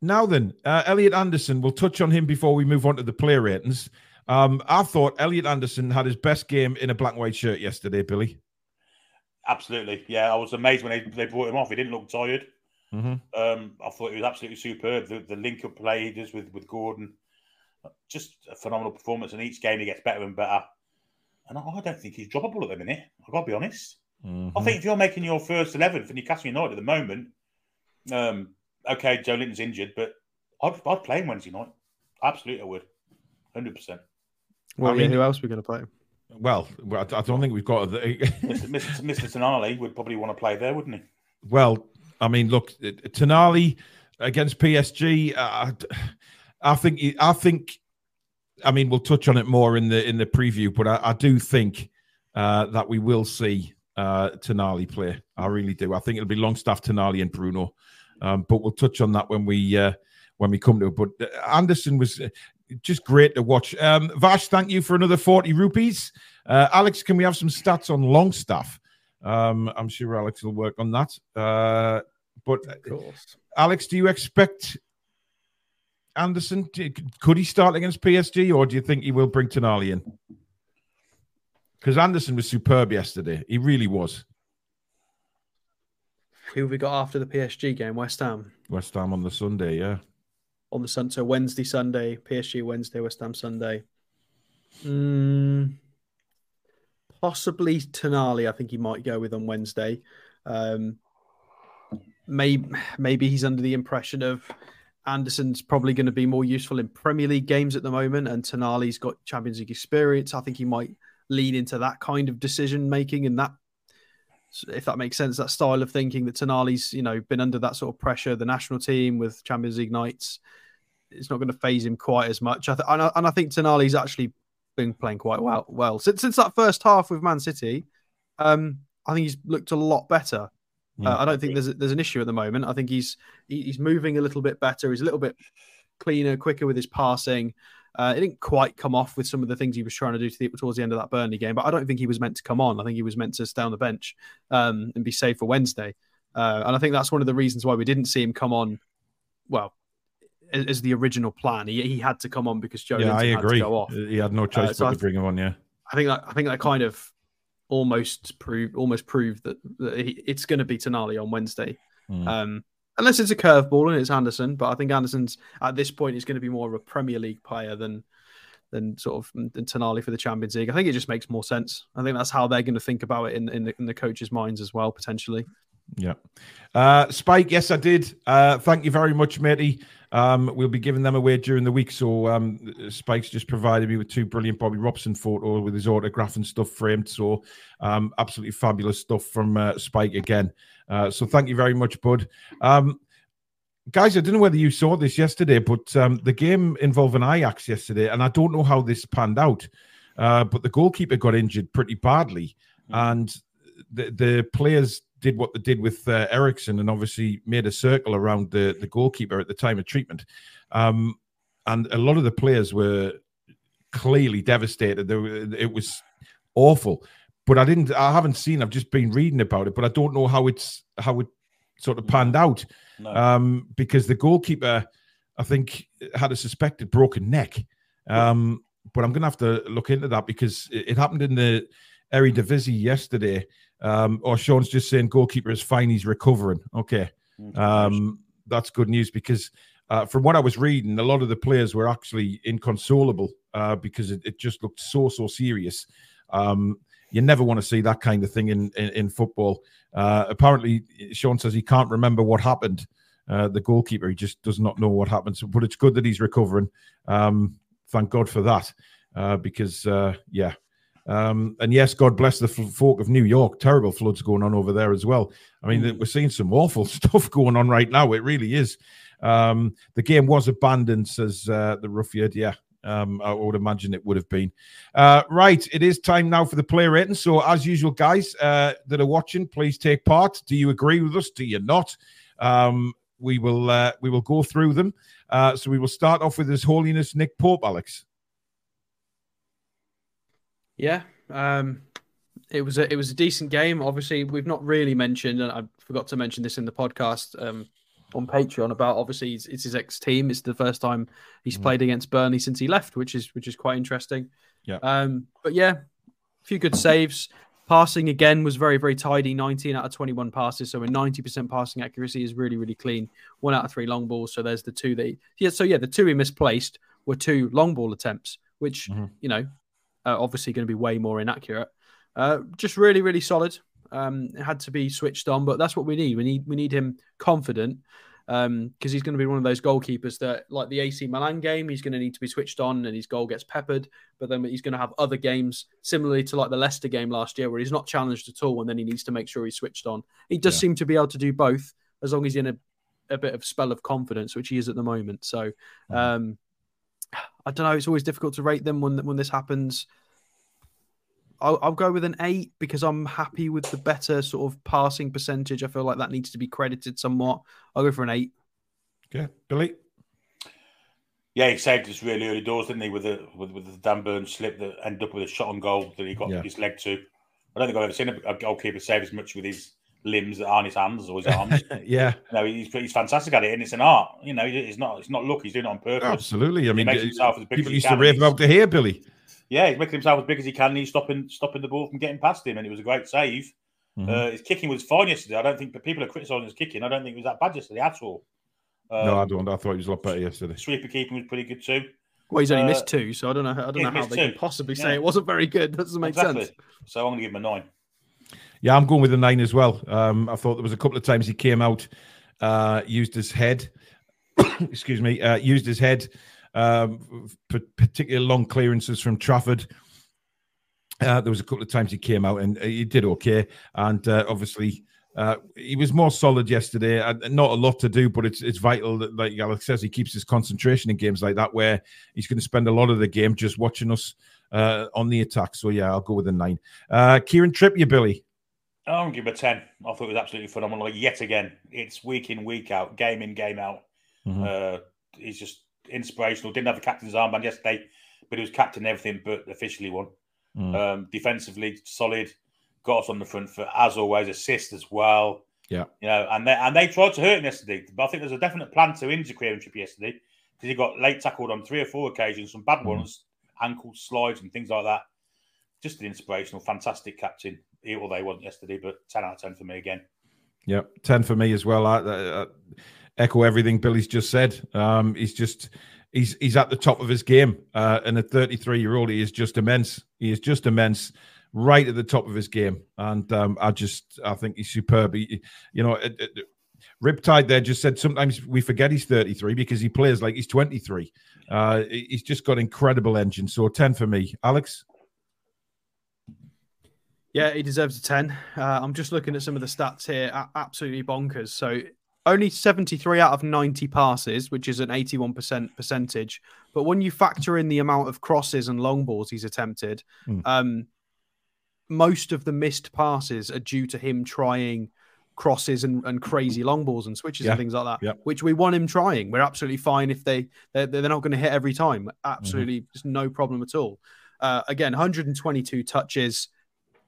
now then, uh, Elliot Anderson. We'll touch on him before we move on to the player ratings. Um, I thought Elliot Anderson had his best game in a black and white shirt yesterday, Billy. Absolutely, yeah. I was amazed when they, they brought him off. He didn't look tired. Mm-hmm. Um, I thought he was absolutely superb. The, the link up play he does with, with Gordon, just a phenomenal performance. And each game he gets better and better. And I, I don't think he's droppable at the minute. I've got to be honest. Mm-hmm. I think if you're making your first 11 for Newcastle United at the moment, um, okay, Joelinton's injured, but I'd, I'd play him Wednesday night. Absolutely, I would. Hundred percent. Well, I mean, yeah, who else are we going to play? Well, I don't think we've got. The... Mr. Mr. Tonali would probably want to play there, wouldn't he? Well, I mean, look, Tonali against PSG. Uh, I think. I think. I mean, we'll touch on it more in the in the preview, but I, I do think uh, that we will see uh, Tonali play. I really do. I think it'll be Longstaff, Tonali, and Bruno. Um, but we'll touch on that when we uh, when we come to it. But uh, Anderson was just great to watch. Um, Vash, thank you for another 40 rupees. Uh, Alex, can we have some stats on Longstaff? Um, I'm sure Alex will work on that. Uh, but Alex, do you expect Anderson? To, could he start against PSG, or do you think he will bring Tonali in? Because Anderson was superb yesterday. He really was. Who have we got after the PSG game? West Ham. West Ham on the Sunday, yeah. On the Sun, so Wednesday, Sunday, PSG Wednesday, West Ham Sunday. Mm, possibly Tonali. I think he might go with on Wednesday. Um, maybe maybe he's under the impression of Anderson's probably going to be more useful in Premier League games at the moment, and Tonali's got Champions League experience. I think he might lean into that kind of decision making and that if that makes sense, that style of thinking that Tonali's, you know, been under that sort of pressure, the national team with Champions League nights, it's not going to phase him quite as much. I th- and, I, and I think Tonali's actually been playing quite well. Well, since since that first half with Man City, um, I think he's looked a lot better. Yeah. Uh, I don't think there's there's an issue at the moment. I think he's he's moving a little bit better. He's a little bit cleaner, quicker with his passing. Uh, it didn't quite come off with some of the things he was trying to do to the, towards the end of that Burnley game, but I don't think he was meant to come on. I think he was meant to stay on the bench um, and be safe for Wednesday. Uh, and I think that's one of the reasons why we didn't see him come on. Well, as the original plan, he, he had to come on because Joe. Yeah, I agree. He had no choice uh, so but to bring him on. Yeah, I think that I think that kind of almost proved almost proved that, that he, it's going to be Tonali on Wednesday. Mm. Um, unless it's a curveball and it's Anderson. But I think Anderson's at this point is going to be more of a Premier League player than than sort of than Tonali for the Champions League. I think it just makes more sense. I think that's how they're going to think about it in in the, in the coaches' minds as well, potentially. Yeah. Uh, Spike, yes, I did. Uh, thank you very much, matey. Um, we'll be giving them away during the week. So um, Spike's just provided me with two brilliant Bobby Robson photos with his autograph and stuff framed. So um, absolutely fabulous stuff from uh, Spike again. Uh, so thank you very much, bud. Um, guys, I don't know whether you saw this yesterday, but um, the game involving Ajax yesterday, and I don't know how this panned out, uh, but the goalkeeper got injured pretty badly, mm. and the the players did what they did with uh, Eriksen, and obviously made a circle around the the goalkeeper at the time of treatment, um, and a lot of the players were clearly devastated. Were, it was awful but I didn't. I haven't seen. I've just been reading about it, but I don't know how it's how it sort of panned out. No. Um, because the goalkeeper, I think, had a suspected broken neck. Um, but I'm going to have to look into that because it, it happened in the Eredivisie yesterday. Um, or Sean's just saying goalkeeper is fine. He's recovering. Okay, um, that's good news because. Uh, from what I was reading, a lot of the players were actually inconsolable uh, because it, it, just looked so so serious. Um, you never want to see that kind of thing in in, in football. Uh, apparently, Sean says he can't remember what happened. Uh, the goalkeeper, he just does not know what happened. So, but it's good that he's recovering. Um, thank God for that, uh, because uh, yeah. Um, and yes, God bless the folk of New York. Terrible floods going on over there as well. I mean, mm. we're seeing some awful stuff going on right now. It really is. Um, the game was abandoned, says uh, the Ruffiad. Yeah, um, I would imagine it would have been. Uh, right, it is time now for the player rating. So, as usual, guys uh, that are watching, please take part. Do you agree with us? Do you not? Um, we will uh, we will go through them. Uh, so we will start off with His Holiness Nick Pope, Alex. Yeah, um, it was a it was a decent game. Obviously, we've not really mentioned, and I forgot to mention this in the podcast. Um, on Patreon about obviously it's, it's his ex team. It's the first time he's mm. played against Burnley since he left, which is which is quite interesting. Yeah. Um, but yeah, a few good saves. Passing again was very very tidy. 19 out of 21 passes, so a 90% passing accuracy is really really clean. One out of three long balls. So there's the two that he, yeah. So yeah, the two he misplaced were two long ball attempts, which mm-hmm. you know, are obviously going to be way more inaccurate. Uh, just really really solid. Um, it had to be switched on, but that's what we need. We need we need him confident. because um, he's going to be one of those goalkeepers that, like the AC Milan game, he's going to need to be switched on and his goal gets peppered. But then he's going to have other games similarly to like the Leicester game last year, where he's not challenged at all, and then he needs to make sure he's switched on. He does yeah. seem to be able to do both as long as he's in a, a bit of spell of confidence, which he is at the moment. So, mm-hmm. um, I don't know. It's always difficult to rate them when when this happens. I'll, I'll, go with an eight because I'm happy with the better sort of passing percentage. I feel like that needs to be credited somewhat. I'll go for an eight. Okay, Billy. Yeah, he saved us really early doors, didn't he? With the with, with the Dan Burn slip that ended up with a shot on goal that he got yeah. his leg to. I don't think I've ever seen a, goalkeeper save as much with his limbs that aren't his hands or his arms. yeah, no, he's, he's fantastic at it, and it's an art. You know, it's not it's not luck. He's doing it on purpose. Absolutely. I mean, people used to rave about to hear Billy yeah, he's making himself as big as he can. And he's stopping stopping the ball from getting past him, and it was a great save. Mm-hmm. Uh, his kicking was fine yesterday. I don't think but people are criticising his kicking. I don't think it was that bad yesterday at all. Um, no, I don't. I thought he was a lot better yesterday. Sweeper keeping was pretty good too. Well, he's only uh, missed two, so I don't know. I don't know how they two. can possibly say it wasn't very good. That doesn't make exactly. sense. So I'm going to give him a nine. Yeah, I'm going with the nine as well. Um, I thought there was a couple of times he came out, uh, used his head. excuse me, uh, used his head um, particularly long clearances from Trafford. Uh, there was a couple of times he came out and he did okay, and uh, obviously uh, he was more solid yesterday. not a lot to do, but it's it's vital that, like Alex says, he keeps his concentration in games like that, where he's going to spend a lot of the game just watching us uh, on the attack. So yeah, I'll go with a nine. Uh, Kieran Trippier, Billy. I'll give him a ten. I thought it was absolutely phenomenal. Like yet again, it's week in, week out, game in, game out. Mm-hmm. Uh, he's just inspirational. Didn't have the captain's armband yesterday, but he was captain everything but officially won. Mm. Um, defensively solid, got us on the front foot as always. Assist as well. Yeah, you know, and they and they tried to hurt him yesterday, but I think there's a definite plan to injure Trippier yesterday because he got late tackled on three or four occasions, some bad mm. ones, ankle slides and things like that. Just an inspirational, fantastic captain. Although he wasn't yesterday, but ten out of ten for me again. Yeah, ten for me as well. I, I, echo everything Billy's just said. Um, he's just he's he's at the top of his game, uh, and at 33 year old, he is just immense. He is just immense, right at the top of his game. And um, I just I think he's superb. He, you know, it, it, Riptide there just said sometimes we forget he's 33 because he plays like he's 23. Uh, he's just got incredible engine. So 10 for me, Alex. Yeah, he deserves a 10. Uh, I'm just looking at some of the stats here. absolutely bonkers. So only 73 out of 90 passes, which is an 81% percentage. But when you factor in the amount of crosses and long balls he's attempted, mm. um, most of the missed passes are due to him trying crosses and, and crazy long balls and switches yeah. and things like that, yeah. which we want him trying. We're absolutely fine if they they're, they're not going to hit every time. Absolutely, mm-hmm. just no problem at all. Uh, again, 122 touches.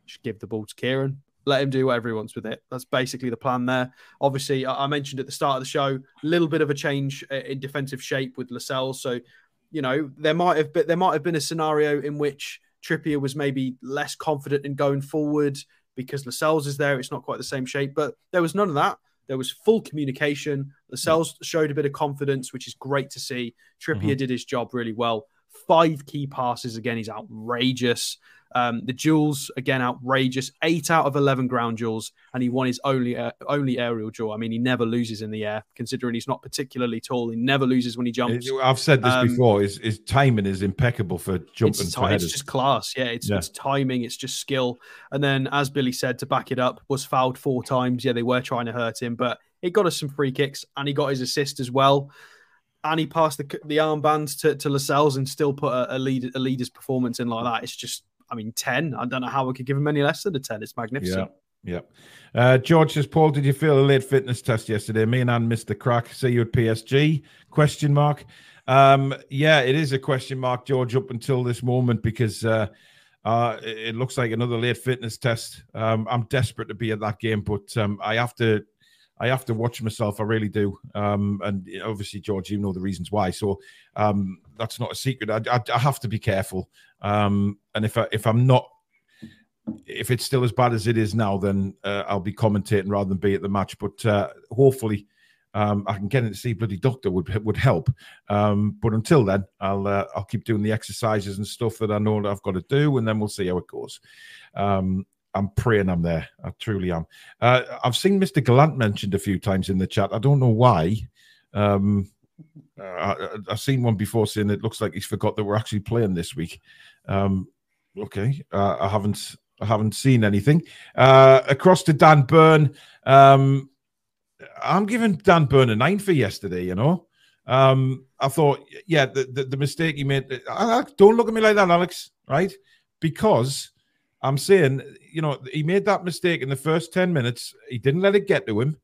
Should give the ball to Kieran let him do whatever he wants with it. That's basically the plan there. Obviously, I mentioned at the start of the show, a little bit of a change uh, in defensive shape with Lascelles. So, you know, there might have been there might have been a scenario in which Trippier was maybe less confident in going forward because Lascelles is there. It's not quite the same shape, but there was none of that. There was full communication. Lascelles showed a bit of confidence, which is great to see. Trippier mm-hmm. did his job really well. Five key passes again. He's outrageous. Um, the duels again outrageous. Eight out of eleven ground duels, and he won his only uh, only aerial duel. I mean, he never loses in the air, considering he's not particularly tall. He never loses when he jumps. I've said this um, before. His, his timing is impeccable for jumping. It's, it's just class. Yeah it's, yeah. it's timing. It's just skill. And then, as Billy said, to back it up, was fouled four times. Yeah, they were trying to hurt him, but it got us some free kicks, and he got his assist as well and he passed the the armband to, to Lascelles and still put a, a lead a leader's performance in like that. It's just I mean, 10. I don't know how we could give him any less than a 10. It's magnificent. Yeah. Yeah. Uh, George says, Paul, did you feel a late fitness test yesterday? Me and Anne missed the crack. See you at PSG? Question mark. Um, yeah, it is a question mark, George, up until this moment because uh, uh, it looks like another late fitness test. Um, I'm desperate to be at that game, but um, I have to I have to watch myself. I really do. Um, and obviously, George, you know the reasons why. So um, that's not a secret. I, I, I have to be careful. Um, and if I, if I'm not, if it's still as bad as it is now, then uh, I'll be commentating rather than be at the match. But uh, hopefully, um, I can get in to see bloody doctor would would help. Um, but until then, I'll uh, I'll keep doing the exercises and stuff that I know that I've got to do, and then we'll see how it goes. Um, I'm praying I'm there. I truly am. Uh, I've seen Mr. Gallant mentioned a few times in the chat. I don't know why. Um, uh, I, have seen one before saying it looks like he's forgot that we're actually playing this week. Um, okay, uh, I haven't I haven't seen anything. Uh, across to Dan Burn. Um, I'm giving Dan Burn a nine for yesterday. You know, um, I thought, yeah, the, the, the mistake he made. Don't look at me like that, Alex. Right? Because I'm saying, you know, he made that mistake in the first ten minutes. He didn't let it get to him.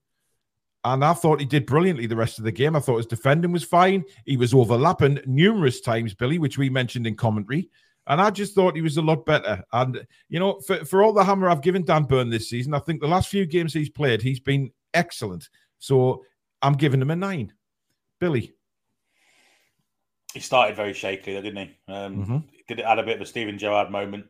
And I thought he did brilliantly the rest of the game. I thought his defending was fine. He was overlapping numerous times, Billy, which we mentioned in commentary. And I just thought he was a lot better. And, you know, for, for all the hammer I've given Dan Burn this season, I think the last few games he's played, he's been excellent. So I'm giving him a nine. Billy. He started very shakily, didn't he? Um, mm-hmm. Did it add a bit of a Steven Gerrard moment?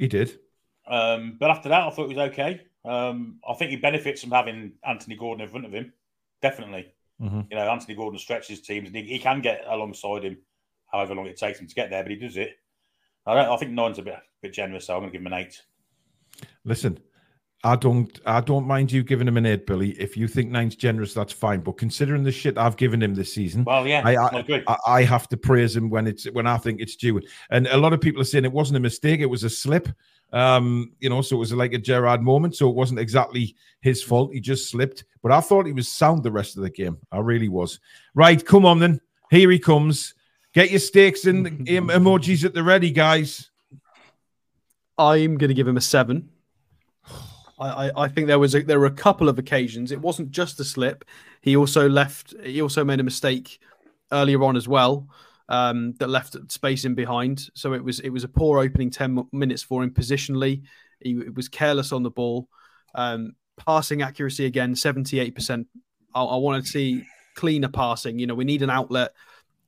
He did. Um, but after that, I thought he was okay. Um, I think he benefits from having Anthony Gordon in front of him. Definitely. Mm-hmm. You know, Anthony Gordon stretches teams and he, he, can get alongside him however long it takes him to get there, but he does it. I, don't, I think nine's a bit, a bit generous, so I'm going to give him an eight. Listen, I don't I don't mind you giving him an eight, Billy. If you think nine's generous, that's fine. But considering the shit I've given him this season, well, yeah, I I, I, I, have to praise him when it's when I think it's due. And a lot of people are saying it wasn't a mistake; it was a slip. Um, you know, so it was like a Gerrard moment. So it wasn't exactly his fault. He just slipped. But I thought he was sound the rest of the game. I really was. Right, come on then. Here he comes. Get your stakes and emojis at the ready, guys. I'm going to give him a seven. I, I, think there was a, there were a couple of occasions. It wasn't just a slip. He also left. He also made a mistake earlier on as well um, that left space in behind. So it was it was a poor opening ten minutes for him positionally. He was careless on the ball. Um, passing accuracy again, seventy eight percent. I, I want to see cleaner passing. You know, we need an outlet.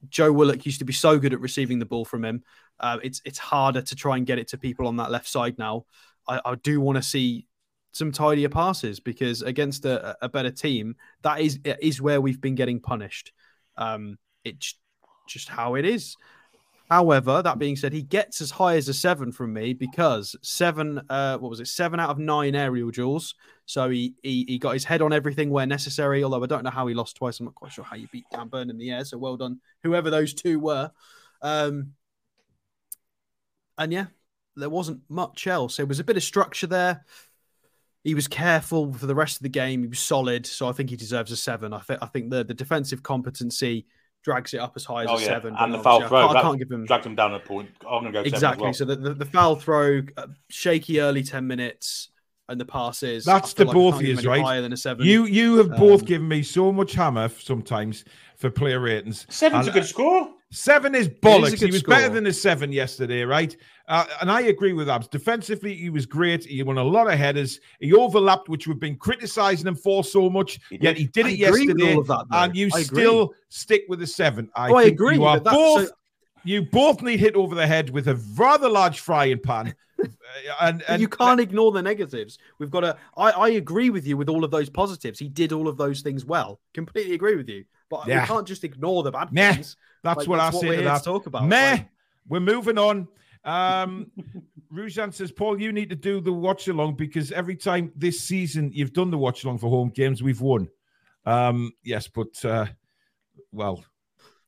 Joe Willock used to be so good at receiving the ball from him. Uh, it's it's harder to try and get it to people on that left side now. I, I do want to see some tidier passes because against a, a, better team, that is is where we've been getting punished. Um, it's just how it is. However, that being said, he gets as high as a seven from me because seven, uh, what was it, seven out of nine aerial duels. So he, he he got his head on everything where necessary. Although I don't know how he lost twice. I'm not quite sure how you beat Dan Burn in the air. So well done, whoever those two were. Um, and yeah, there wasn't much else. There was a bit of structure there. He was careful for the rest of the game. He was solid. So I think he deserves a seven. I, th- I think the the defensive competency drags it up as high as oh, a yeah. seven. And the foul throw, I can't, I can't give him dragged him down a point. I'm going to go exactly. Well. So the, the, the, foul throw, uh, shaky early ten minutes, and the passes. That's the like both of you, right? Higher than a seven. You you have um, both given me so much hammer sometimes for player ratings. Seven's and, a good score. Seven is bollocks. Is he was score. better than a seven yesterday, right? Uh, and I agree with Abs. Defensively, he was great. He won a lot of headers. He overlapped, which we've been criticizing him for so much. He yet he did I it yesterday, that, and you still stick with the seven. I, oh, I agree. You are both. So... You both need hit over the head with a rather large frying pan. and, and, you can't ignore the negatives. We've got to. I, I agree with you with all of those positives. He did all of those things well. Completely agree with you. But yeah. we can't just ignore the bad Meh. things. That's like, what that's I say to that. To talk about. Meh. Like, we're moving on. Um, Rujan says, Paul, you need to do the watch along because every time this season you've done the watch along for home games, we've won. Um, yes, but uh, well,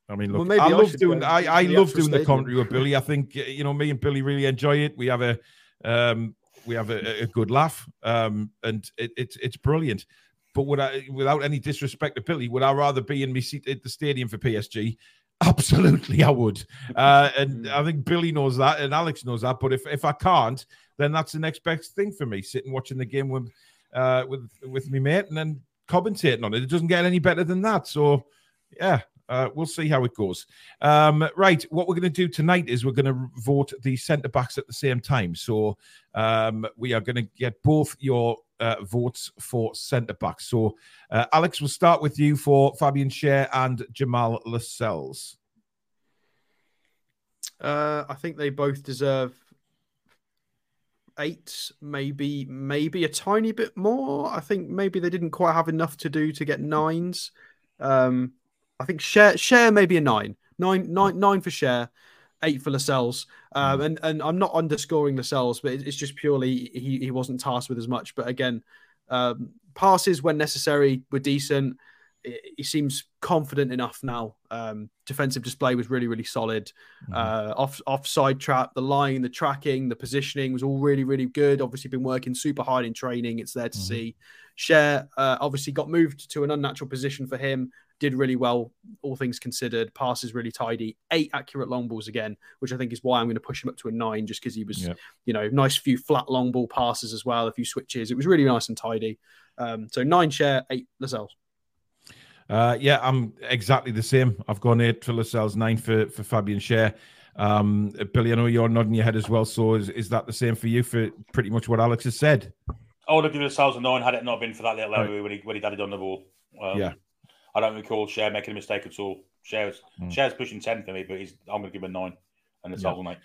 I mean, look, well, I, I love doing. I, I love doing the commentary with Billy. I think you know me and Billy really enjoy it. We have a um, we have a, a good laugh, um, and it, it's it's brilliant. But would I, without any disrespect to Billy, would I rather be in my seat at the stadium for PSG Absolutely, I would. Uh, and I think Billy knows that, and Alex knows that. But if, if I can't, then that's the next best thing for me: sitting watching the game with uh, with with me mate, and then commentating on it. It doesn't get any better than that. So, yeah, uh, we'll see how it goes. Um, right, what we're going to do tonight is we're going to vote the centre backs at the same time. So um, we are going to get both your uh, votes for centre backs. So, uh, Alex, we'll start with you for Fabian Schär and Jamal Lascelles. Uh, I think they both deserve eight, maybe, maybe a tiny bit more. I think maybe they didn't quite have enough to do to get nines. Um, I think Schär Schär maybe a nine, nine, nine, nine for Schär. Eight for Lascelles. Um, mm. and, and I'm not underscoring Lascelles, but it's just purely he, he wasn't tasked with as much. But again, um, passes when necessary were decent. He seems confident enough now. Um, defensive display was really, really solid. Mm-hmm. Uh, off offside trap, the line, the tracking, the positioning was all really, really good. Obviously, been working super hard in training. It's there to mm-hmm. see. Schär uh, obviously got moved to an unnatural position for him did really well, all things considered. Passes really tidy. Eight accurate long balls again, which I think is why I'm going to push him up to a nine, just because he was, yep. you know, nice few flat long ball passes as well, a few switches. It was really nice and tidy. Um, so nine Schär, eight Lascelles. Uh, yeah, I'm exactly the same. I've gone eight for Lascelles, nine for, for Fabian Schär. Um, Billy, I know you're nodding your head as well. So is, is that the same for you for pretty much what Alex has said? I would have given Lascelles a nine had it not been for that little right. when he when he had it on the ball. Um, yeah, I don't recall Schär making a mistake at all. Schär's mm. Schär's pushing 10 for me, but he's, I'm going to give him a 9 and it's yeah. all night.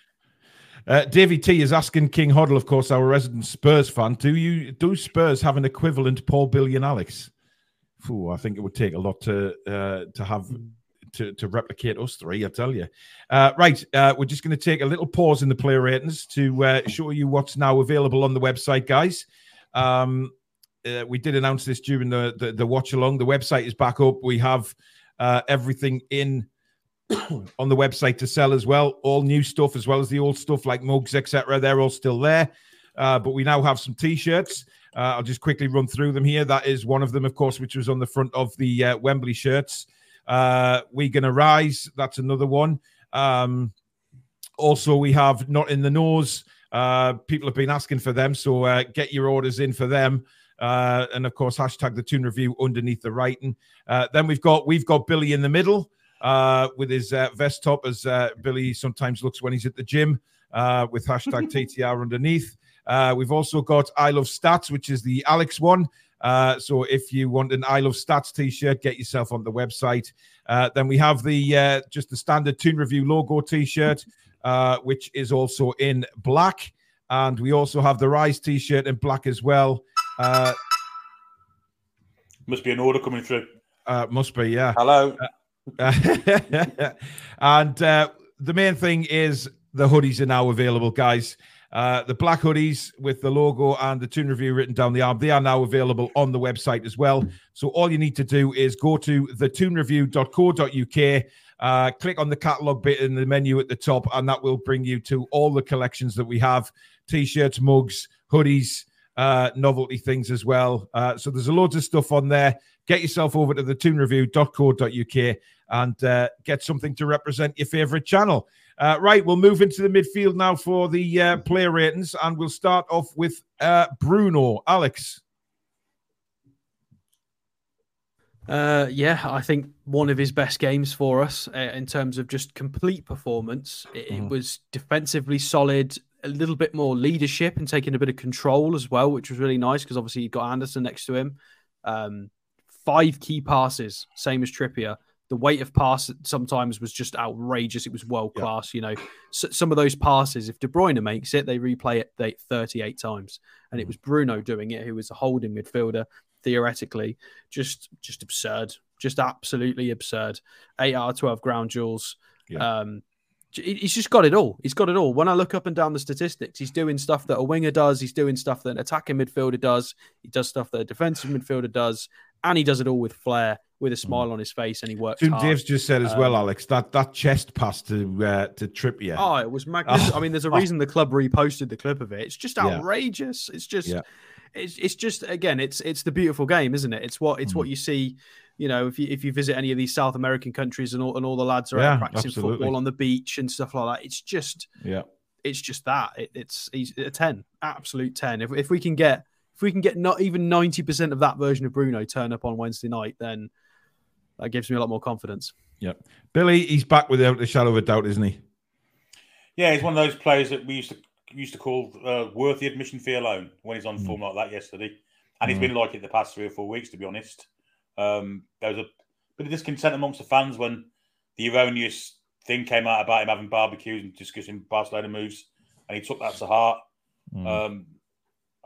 Uh, Davy T is asking King Hoddle, of course, our resident Spurs fan, do you do Spurs have an equivalent Paul Billy and Alex? Ooh, I think it would take a lot to uh, to have to, to replicate us three, I tell you. Uh, right, uh, we're just going to take a little pause in the player ratings to uh, show you what's now available on the website, guys. Um, uh, we did announce this during the, the, the watch along. The website is back up. We have uh, everything in on the website to sell as well. All new stuff as well as the old stuff like mugs, etc. They're all still there. Uh, but we now have some t-shirts. Uh, I'll just quickly run through them here. That is one of them, of course, which was on the front of the uh, Wembley shirts. Uh, we gonna rise. That's another one. Um, also, we have not in the nose. People have been asking for them, so get your orders in for them. Uh, and of course, hashtag the Toon Review underneath the writing. Uh, then we've got we've got Billy in the middle uh, with his uh, vest top, as uh, Billy sometimes looks when he's at the gym, uh, with hashtag TTR underneath. we've also got I Love Stats, which is the Alex one. so if you want an I Love Stats T-shirt, get yourself on the website. then we have the just the standard Toon Review logo T-shirt, which is also in black, and we also have the Rise T-shirt in black as well. Uh, must be an order coming through. Uh, must be, yeah. Hello. Uh, and uh, the main thing is the hoodies are now available, guys. Uh, the black hoodies with the logo and the Toon Review written down the arm, they are now available on the website as well. So all you need to do is go to thetoonreview.co.uk, uh, click on the catalog bit in the menu at the top, and that will bring you to all the collections that we have t shirts, mugs, hoodies, uh, novelty things as well. Uh, so there's a loads of stuff on there. Get yourself over to the toonreview.co.uk and uh, get something to represent your favorite channel. Uh, right, we'll move into the midfield now for the uh, player ratings, and we'll start off with uh, Bruno. Alex. Uh, yeah, I think one of his best games for us uh, in terms of just complete performance. It, mm. it, was defensively solid, a little bit more leadership and taking a bit of control as well, which was really nice because obviously you got Anderson next to him. Um, five key passes, same as Trippier. The weight of pass sometimes was just outrageous. It was world class. Yeah. You know, so, some of those passes, if De Bruyne makes it, they replay it 38 times, and it was Bruno doing it, who was a holding midfielder theoretically. Just, just absurd. Just absolutely absurd. Eight out of 12 ground duels. Yeah. Um, he's just got it all. He's got it all. When I look up and down the statistics, he's doing stuff that a winger does. He's doing stuff that an attacking midfielder does. He does stuff that a defensive midfielder does, and he does it all with flair, with a hmm. smile on his face, and he works. Jim Dave's just said as um, well, Alex, that that chest pass to uh, to Trippier. Oh, it was magnificent. I mean, there's a reason the club reposted the clip of it. It's just outrageous. Yeah. It's just. Yeah. It's, it's just again it's it's the beautiful game isn't it it's what it's mm. what you see you know, if you if you visit any of these South American countries and all and all the lads are yeah, practicing absolutely. football on the beach and stuff like that, it's just yeah, it's just that it, it's he's a ten, absolute ten. If if we can get if we can get not even ninety percent of that version of Bruno turn up on Wednesday night, then that gives me a lot more confidence. Yeah, Billy, he's back without a shadow of a doubt, isn't he? Yeah, he's one of those players that we used to used to call uh, worth the admission fee alone when he's on mm. form like that yesterday, and mm. he's been like it the past three or four weeks, to be honest. Um, there was a bit of discontent amongst the fans when the erroneous thing came out about him having barbecues and discussing Barcelona moves, and he took that to heart. Mm. Um,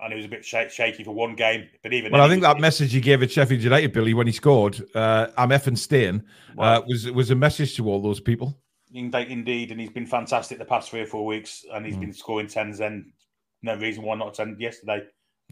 and he was a bit sh- shaky for one game. But even well, I think that message he gave at Sheffield United, Billy, when he scored, uh, "I'm effing staying," uh, was was a message to all those people. Indeed, and he's been fantastic the past three or four weeks, and he's mm. been scoring tens. And no reason why not ten yesterday.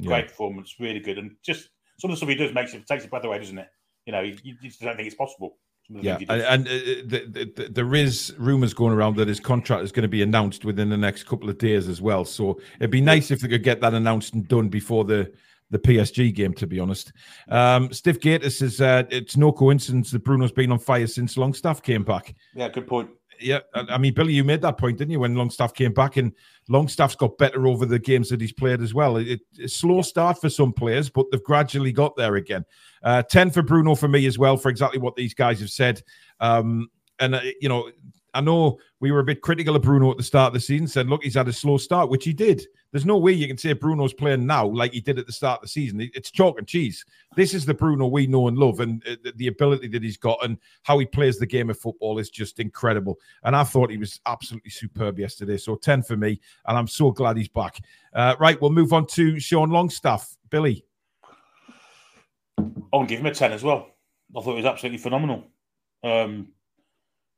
Great yeah. performance, really good, and just some of the stuff he does makes it takes it breath away, doesn't it? You know, you, you just don't think it's possible. Yeah, and, and uh, the, the, there is rumours going around that his contract is going to be announced within the next couple of days as well. So it'd be nice if they could get that announced and done before the the PSG game, to be honest. Um, Stiff Gator says uh, it's no coincidence that Bruno's been on fire since Longstaff came back. Yeah, good point yeah, I mean, Billy, you made that point, didn't you? When Longstaff came back, and Longstaff's got better over the games that he's played as well. It, a slow start for some players, but they've gradually got there again. Uh, Ten for Bruno for me as well, for exactly what these guys have said. Um, and uh, you know, I know we were a bit critical of Bruno at the start of the season, said, look, he's had a slow start, which he did. There's no way you can say Bruno's playing now like he did at the start of the season. It's chalk and cheese. This is the Bruno we know and love, and uh, the ability that he's got and how he plays the game of football is just incredible. And I thought he was absolutely superb yesterday. So 10 for me, and I'm so glad he's back. Uh, right, we'll move on to Sean Longstaff. Billy. I'll give him a 10 as well. I thought it was absolutely phenomenal. Um,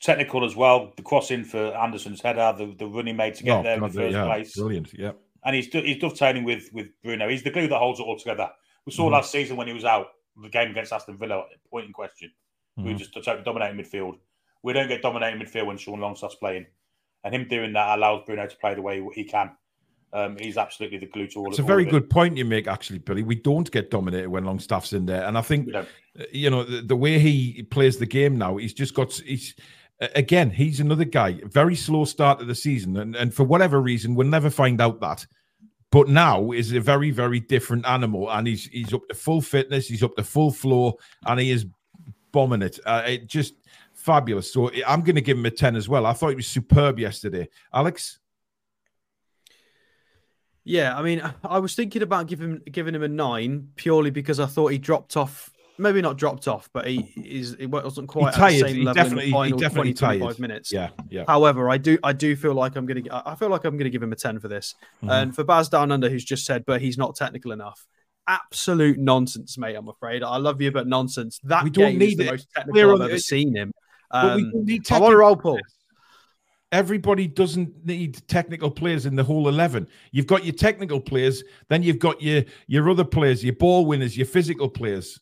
technical as well. The crossing for Anderson's header, the, the running made to get oh, there in the first yeah, place. Brilliant, yeah. And he's he's dovetailing with with Bruno. He's the glue that holds it all together. We saw mm-hmm. last season when he was out the game against Aston Villa, point in question. Mm-hmm. We just dominating midfield. We don't get dominating midfield when Sean Longstaff's playing, and him doing that allows Bruno to play the way he can. Um, he's absolutely the glue to all. Of. It's a very good point you make, actually, Billy. We don't get dominated when Longstaff's in there, and I think you know the, the, way he plays the game now. He's just got he's again, he's another guy, very slow start of the season. And, and for whatever reason, we'll never find out that. But now is a very, very different animal. And he's he's up to full fitness, he's up to full floor, and he is bombing it. Uh, it just fabulous. So I'm going to give him a 10 as well. I thought he was superb yesterday. Alex? Yeah, I mean, I was thinking about giving giving him a nine purely because I thought he dropped off maybe not dropped off, but he is it wasn't quite at the same he level definitely, in the final he definitely 20, 25 minutes. Yeah, yeah. However, I do I do feel like I'm gonna I feel like I'm gonna give him a 10 for this. Mm-hmm. And for Baz Down Under, who's just said, but he's not technical enough. Absolute nonsense, mate. I'm afraid. I love you, but nonsense. That we don't need the most technical I've ever seen him. Um, but we don't need technical. I want to roll pull. Everybody doesn't need technical players in the whole eleven. You've got your technical players, then you've got your your other players, your ball winners, your physical players.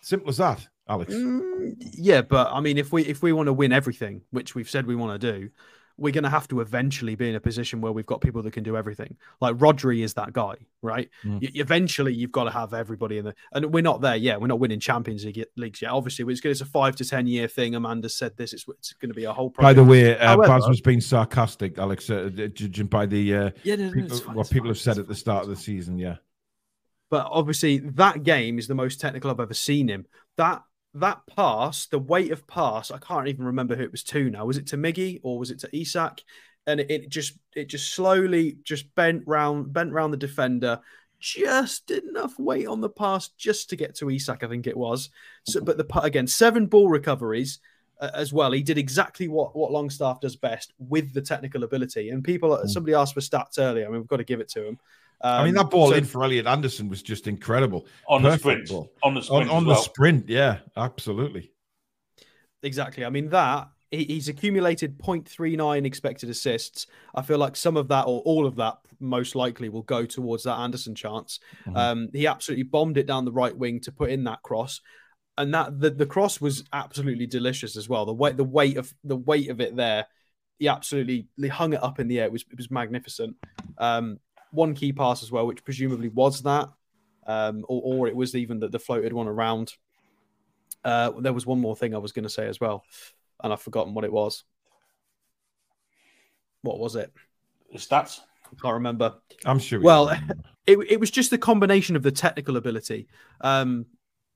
Simple as that, Alex. Mm, yeah, but I mean, if we if we want to win everything, which we've said we want to do, we're going to have to eventually be in a position where we've got people that can do everything. Like Rodri is that guy, right? Mm. Y- eventually, you've got to have everybody in the. And we're not there yet. We're not winning Champions League leagues yet. Obviously, it's, it's a five to ten year thing. Amanda said this. It's, it's going to be a whole. Project. By the way, uh, However, Baz was being sarcastic, Alex, uh, judging by the uh, yeah, no, no, people, fine, what people fine, have said at the start of the season. Yeah. But obviously, that game is the most technical I've ever seen him. That that pass, the weight of pass, I can't even remember who it was to now. Was it to Miggy or was it to Isak? And it, it just it just slowly just bent round bent round the defender, just enough weight on the pass just to get to Isak, I think it was. So, but the again, seven ball recoveries uh, as well. He did exactly what what Longstaff does best with the technical ability. And people, mm. somebody asked for stats earlier. I mean, we've got to give it to him. Um, I mean, that um, ball so, in for Elliot Anderson was just incredible. On Perfect the sprint. Ball. On the sprint. On, on well. the sprint, yeah, absolutely. Exactly. I mean, that he's accumulated 0.39 expected assists. I feel like some of that or all of that most likely will go towards that Anderson chance. Mm-hmm. Um, he absolutely bombed it down the right wing to put in that cross. And that the, the cross was absolutely delicious as well. The weight the weight of the weight of it there, he absolutely he hung it up in the air. It was it was magnificent. Um, one key pass as well, which presumably was that, um, or, or, it was even the, the floated one around. Uh, there was one more thing I was going to say as well, and I've forgotten what it was. What was it? The stats. I can't remember. I'm sure. Well, it, it was just the combination of the technical ability. Um,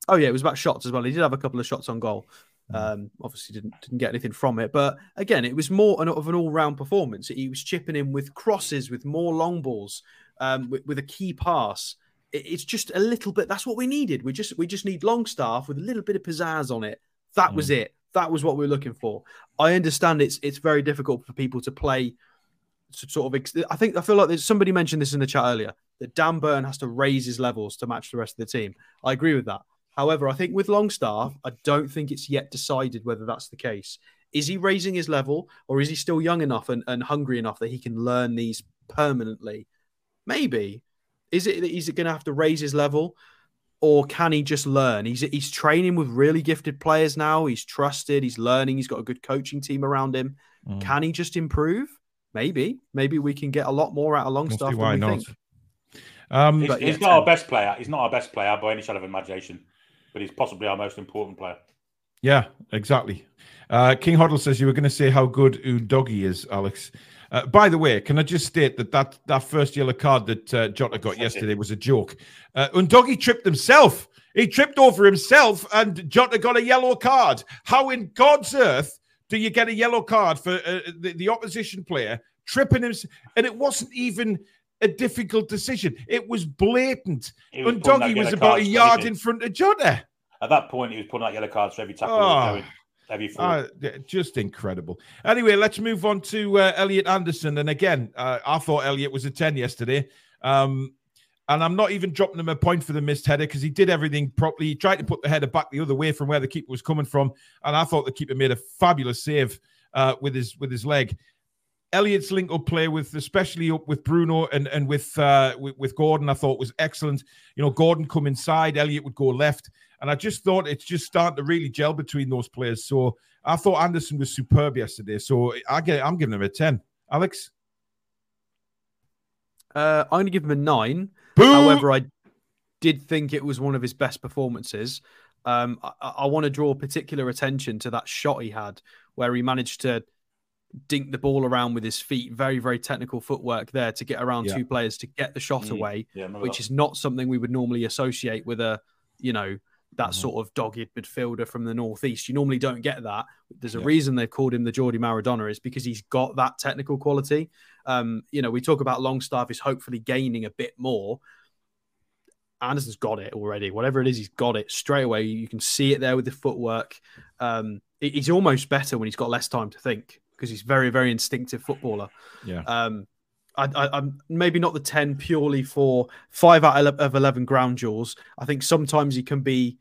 oh yeah, it was about shots as well. He did have a couple of shots on goal. Mm. Um, obviously, didn't didn't get anything from it, but again, it was more an, of an all round performance. He was chipping in with crosses, with more long balls, um, with, with, a key pass. It, it's just a little bit. That's what we needed. We just we just need Longstaff with a little bit of pizzazz on it. That mm. was it. That was what we are looking for. I understand it's it's very difficult for people to play. To sort of, I think I feel like there's somebody mentioned this in the chat earlier that Dan Burn has to raise his levels to match the rest of the team. I agree with that. However, I think with Longstaff, I don't think it's yet decided whether that's the case. is he raising his level or is he still young enough and, and hungry enough that he can learn these permanently? Maybe. Is it is it going to have to raise his level or can he just learn? He's he's training with really gifted players now. He's trusted, he's learning, he's got a good coaching team around him. Mm. Can he just improve? Maybe. Maybe we can get a lot more out of Longstaff than we not. think. Um, he's, he's not our best player. He's not our best player by any shadow of imagination, but he's possibly our most important player. Yeah, exactly. Uh, King Hoddle says you were going to say how good Udogie is, Alex. Uh, by the way, can I just state that that, that first yellow card that uh, Jota got yesterday was a joke. Uh, tripped himself. He tripped over himself, and Jota got a yellow card. How in God's earth do you get a yellow card for uh, the, the opposition player tripping him? And it wasn't even a difficult decision. It was blatant. Was doggy was about a yard in front of Jota. At that point, he was putting out yellow cards for every tackle. Oh. Uh, just incredible. Anyway, let's move on to uh, Elliot Anderson. And again, uh, I thought Elliot was a 10 yesterday. Um, and I'm not even dropping him a point for the missed header because he did everything properly. He tried to put the header back the other way from where the keeper was coming from. And I thought the keeper made a fabulous save uh, with his with his leg. Elliot's link up play with, especially up with Bruno and and with, uh, with, with Gordon, I thought was excellent. You know, Gordon come inside, Elliot would go left, and I just thought it's just starting to really gel between those players. So I thought Anderson was superb yesterday. So I get, I'm giving him a ten. Alex, uh, I'm going to give him a nine. However, I did think it was one of his best performances. Um, I, I want to draw particular attention to that shot he had, where he managed to dink the ball around with his feet. Very, very technical footwork there to get around yeah. two players to get the shot mm. away, yeah, which is not something we would normally associate with a, you know, that mm-hmm. sort of dogged midfielder from the northeast. You normally don't get that. There's a yeah. reason they've called him the Geordie Maradona is because he's got that technical quality. Um, you know, we talk about Longstaff is hopefully gaining a bit more. Anderson's got it already. Whatever it is, he's got it straight away. You can see it there with the footwork. Um, he's almost better when he's got less time to think because he's very, very instinctive footballer. Yeah. Um, I, I'm maybe not the 10 purely for five out of 11 ground duels. I think sometimes he can be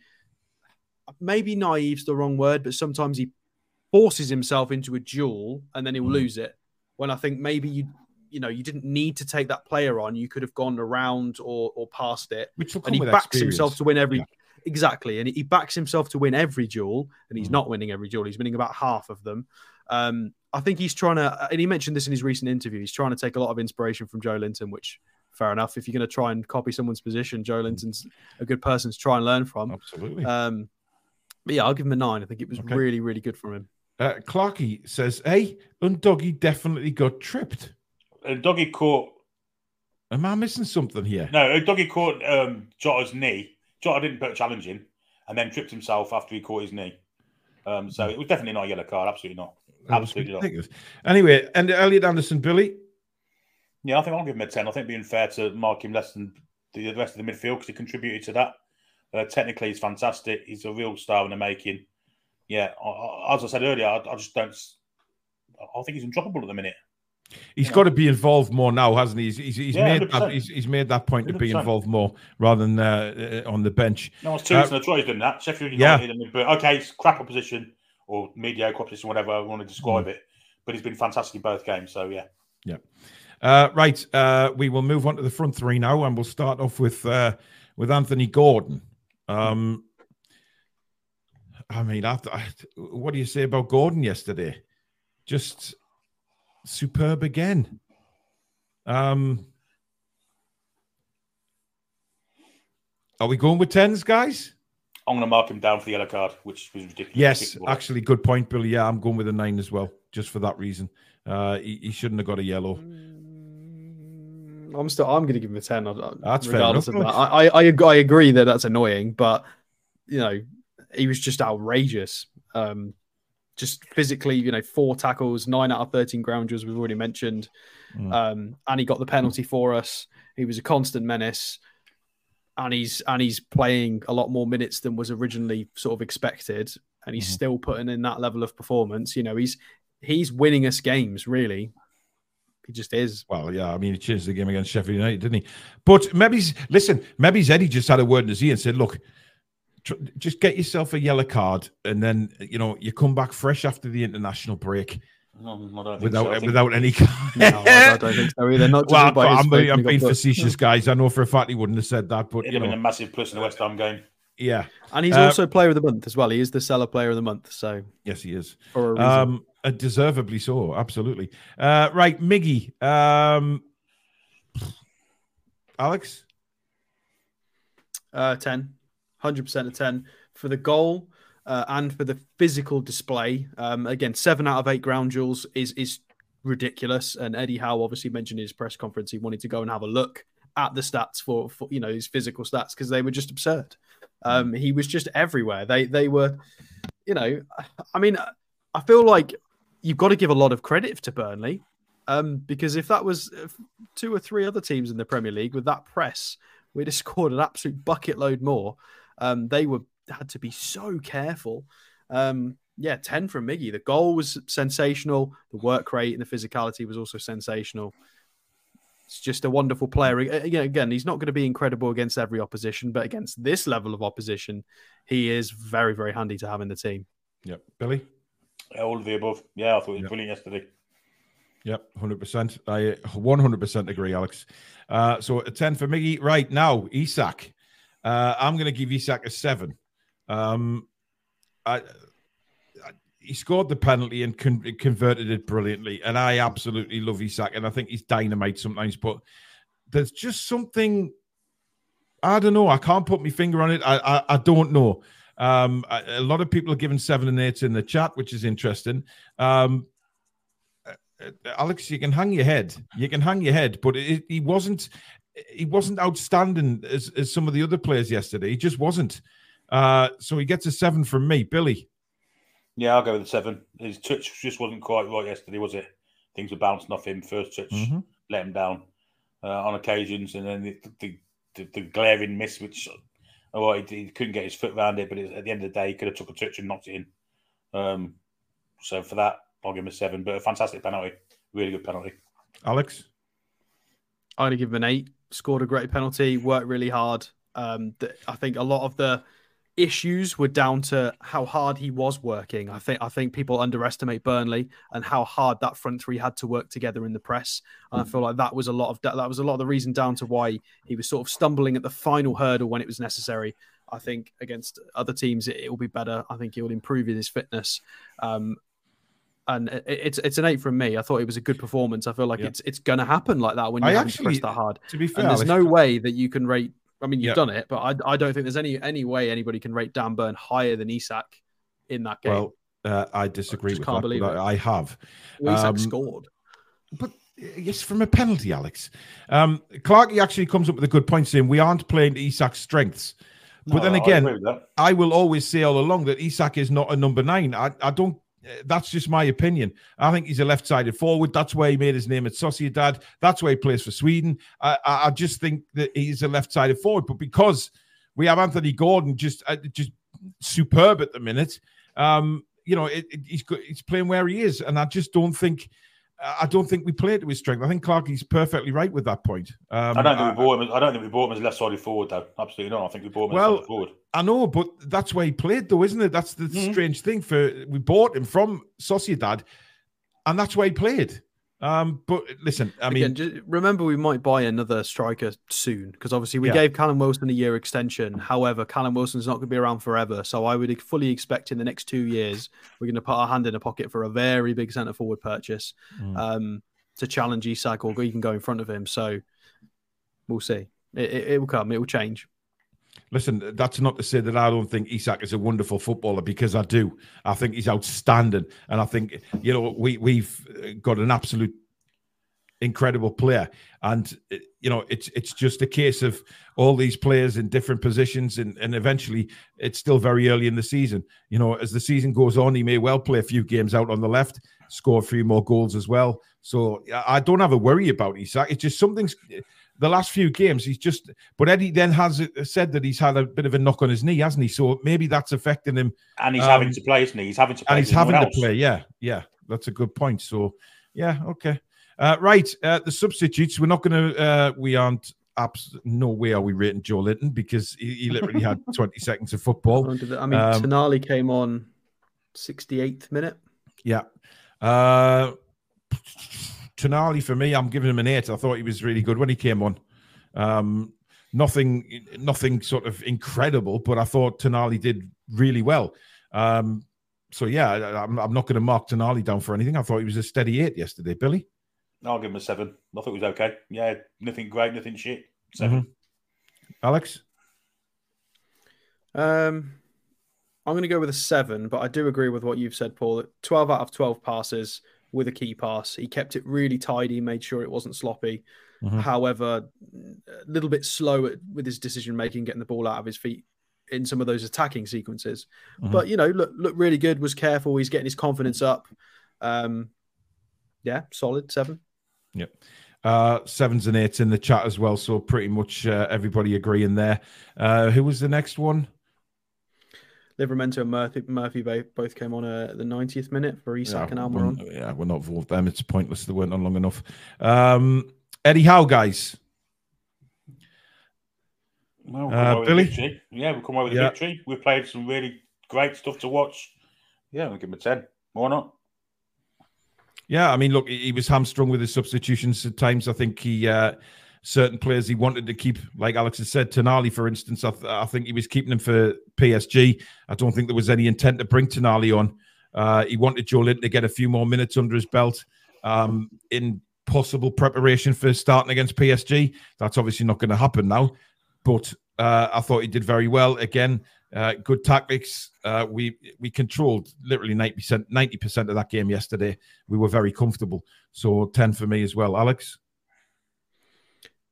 maybe naive's the wrong word, but sometimes he forces himself into a duel and then he'll mm. lose it. When I think maybe you, you know, you didn't need to take that player on. You could have gone around or, or past it. Which and he backs experience. himself to win every. Yeah. Exactly. And he backs himself to win every duel, and he's mm. not winning every duel. He's winning about half of them. Um, I think he's trying to, and he mentioned this in his recent interview. He's trying to take a lot of inspiration from Joelinton, which fair enough. If you're going to try and copy someone's position, Joelinton's a good person to try and learn from. Absolutely. Um, but yeah, I'll give him a nine. I think it was okay. really, really good from him. Uh, Clarky says, "Hey, Udogie definitely got tripped." Udogie caught. Am I missing something here? No, Udogie caught um, Jota's knee. Jota didn't put a challenge in, and then tripped himself after he caught his knee. Um, so it was definitely not a yellow card. Absolutely not. Absolutely not. Anyway, and Elliot Anderson, Billy. Yeah, I think I'll give him a ten. I think being fair to mark him less than the rest of the midfield because he contributed to that. Uh, technically, he's fantastic. He's a real star in the making. Yeah, as I said earlier, I, I just don't. I think he's undroppable at the minute. He's got to be involved more now, hasn't he? He's, he's, he's yeah, made that, he's, he's, made that point 100%. to be involved more rather than uh, uh on the bench. No, it's two uh, a he's done that. Sheffield United, yeah. but okay, it's crap opposition or mediocre opposition, whatever I want to describe mm. it. But he's been fantastic in both games. So yeah, yeah. Uh, right, uh, we will move on to the front three now, and we'll start off with uh, with Anthony Gordon. Um, I mean, I, what do you say about Gordon yesterday? Just superb again. Um, are we going with tens, guys? I'm going to mark him down for the yellow card, which was ridiculous. Yes, actually, good point, Billy. Yeah, I'm going with a nine as well, just for that reason. Uh, he, he shouldn't have got a yellow. Mm, I'm still. I'm going to give him a ten. That's regardless fair enough. of that. I, I, I agree that that's annoying, but you know, he was just outrageous. Um, just physically, you know, four tackles, nine out of 13 ground duels, we've already mentioned. Mm. Um, and he got the penalty for us. He was a constant menace. And he's and he's playing a lot more minutes than was originally sort of expected. And he's mm. still putting in that level of performance. You know, he's he's winning us games, really. He just is. Well, yeah. I mean, he changed the game against Sheffield United, didn't he? But maybe, listen, maybe Eddie just had a word in his ear and said, look, just get yourself a yellow card, and then you know you come back fresh after the international break. No, I don't think Without so. I think- without any, No, I don't think so either. Not well, by I'm, face when I'm being facetious, guys. I know for a fact he wouldn't have said that, but It'd you have been a massive plus in the West Ham game. yeah, And he's Uh, also player of the month as well. He is the seller player of the month. So yes, he is. for a reason. Um, uh, deservedly so, absolutely. Uh, right, Miggy, um, Alex, Uh, 10, 100% of 10 for the goal uh, and for the physical display. Um, again, seven out of eight ground duels is is ridiculous. And Eddie Howe obviously mentioned in his press conference he wanted to go and have a look at the stats for, for you know his physical stats because they were just absurd. Um, he was just everywhere. They they were, you know, I mean, I feel like you've got to give a lot of credit to Burnley. Um, because if that was two or three other teams in the Premier League with that press, we'd have scored an absolute bucket load more. Um, they were had to be so careful. Um, yeah, 10 from Miggy. The goal was sensational. The work rate and the physicality was also sensational. It's just a wonderful player. A- Again, again, he's not going to be incredible against every opposition, but against this level of opposition, he is very, very handy to have in the team. yep, Billy, All of the above. Yeah, I thought it was Yeah. brilliant yesterday. yep, hundred percent. I one hundred percent agree, Alex. Uh, so a ten for Miggy. Right now, Isak. Uh, I'm going to give Isak a seven. Um, I, I, he scored the penalty and con- converted it brilliantly, and I absolutely love Isak, and I think he's dynamite sometimes. But there's just something I don't know. I can't put my finger on it. I I, I don't know. Um, a, a lot of people are giving seven and eight in the chat, which is interesting. Um, uh, Alex, you can hang your head. You can hang your head, but it, he wasn't. He wasn't outstanding as, as some of the other players yesterday. He just wasn't. Uh, so he gets a seven from me, Billy. Yeah, I'll go with a seven. His touch just wasn't quite right yesterday, was it? Things were bouncing off him. First touch Mhm. let him down uh, on occasions, and then the, the, the, the glaring miss, which oh, he, he couldn't get his foot around it, but it, at the end of the day, he could have took a touch and knocked it in. Um, so for that, I'll give him a seven. But a fantastic penalty, really good penalty. Alex. I'm going to give him an eight. Scored a great penalty, worked really hard. Um, th- I think a lot of the issues were down to how hard he was working. I think I think people underestimate Burnley and how hard that front three had to work together in the press. And I feel like that was a lot of that, was a lot of the reason down to why he was sort of stumbling at the final hurdle when it was necessary. I think against other teams it, will be better. I think he will improve in his fitness. Um, and it, it's it's an eight from me. I thought it was a good performance. I feel like Yeah. it's it's going to happen like that when you actually- pressed that hard. To be fair, And there's no way that you can rate. I mean, you've Yeah. done it, but I, I don't think there's any any way anybody can rate Dan Burn higher than Isak in that game. well, uh, I disagree just with can't that. believe but it. I, I have. Well, Isak um, scored. But uh, yes, from a penalty, Alex. Um, Clarkey actually comes up with a good point saying we aren't playing to Isak's strengths. But No, then again, agree with that. I will always say all along that Isak is not a number nine. I, I don't. Uh, That's just my opinion. I think he's a left-sided forward. That's why he made his name at Sociedad. That's why he plays for Sweden. I, I, just think that he's a left-sided forward. But because we have Anthony Gordon, just uh, just superb at the minute, um, you know, it, it- he's he's playing where he is, and I just don't think. I don't think we play to his strength. I think Clarkey's perfectly right with that point. Um, I don't think we bought him. I don't think we bought him as left-sided forward, though. Absolutely not. I think we bought him Well, as forward. I know, but that's why he played, though, isn't it? That's the Mhm. strange thing. For we bought him from Sociedad, and that's why he played. Um, but listen, I mean, Again, remember we might buy another striker soon because obviously we Yeah. gave Callum Wilson a year extension. However, Callum Wilson's not going to be around forever, so I would fully expect in the next two years we're going to put our hand in a pocket for a very big centre forward purchase Mm. um, to challenge Isak or even go in front of him. So we'll see. It, it, it will come. It will change. Listen, that's not to say that I don't think Isak is a wonderful footballer because I do. I think he's outstanding, and I think you know we we've uh, got an absolute incredible player, and uh, you know it's it's just a case of all these players in different positions, and and eventually it's still very early in the season. You know, as the season goes on, he may well play a few games out on the left, score a few more goals as well. So I I don't have a worry about Isak. It's just something's the last few games. He's just, but Eddie then has uh, said that he's had a bit of a knock on his knee, hasn't he? So maybe that's affecting him, And he's um, having to play, isn't he? He's having to play. and he's having everyone to play. Yeah, yeah, that's a good point. So yeah, okay, uh, right. Uh, the substitutes. We're not going to. Uh, we aren't abs- no way are we rating Joelinton because he, he literally had 20 seconds of football. I mean, um, Tonali came on 68th minute. Yeah. Uh, Tonali, for me, I'm giving him an eight. I thought he was really good when he came on. Um, nothing, nothing sort of incredible, but I thought Tonali did really well. Um, so yeah, I'm, I'm not going to mark Tonali down for anything. I thought he was a steady eight yesterday, Billy. I'll give him a seven. I thought it was okay. Yeah, nothing great, nothing shit. 7 mm-hmm. Alex. Um, I'm going to go with a seven, but I do agree with what you've said, Paul. That 12 out of 12 passes with a key pass. He kept it really tidy, made sure it wasn't sloppy. Mm-hmm. However, a little bit slow with his decision making, getting the ball out of his feet in some of those attacking sequences. Mm-hmm. But you know, look look really good. Was careful. He's getting his confidence up. Um, yeah, solid seven. Yep. Uh, sevens and eights in the chat as well. So pretty much uh, everybody agreeing there. Uh, who was the next one? Livramento and Murphy, Murphy both came on at the 90th minute for Isak yeah, and Almiron. Yeah, we're not involved them. It's pointless. They weren't on long enough. Um, Eddie Howe, guys. Well, we'll uh, Billy? Yeah, we'll come away with yeah. victory. We've played some really great stuff to watch. Yeah, we'll give him a 10. Why not? Yeah, I mean, look, he was hamstrung with his substitutions at times. I think he uh, certain players he wanted to keep, like Alex has said, Tonali, for instance. I, th- I, think he was keeping him for PSG. I don't think there was any intent to bring Tonali on. Uh, he wanted Joelinton to get a few more minutes under his belt um, in possible preparation for starting against PSG. That's obviously not going to happen now. But uh, I thought he did very well. Again, uh, good tactics. Uh, we we controlled literally ninety percent ninety percent of that game yesterday. We were very comfortable. So ten for me as well, Alex.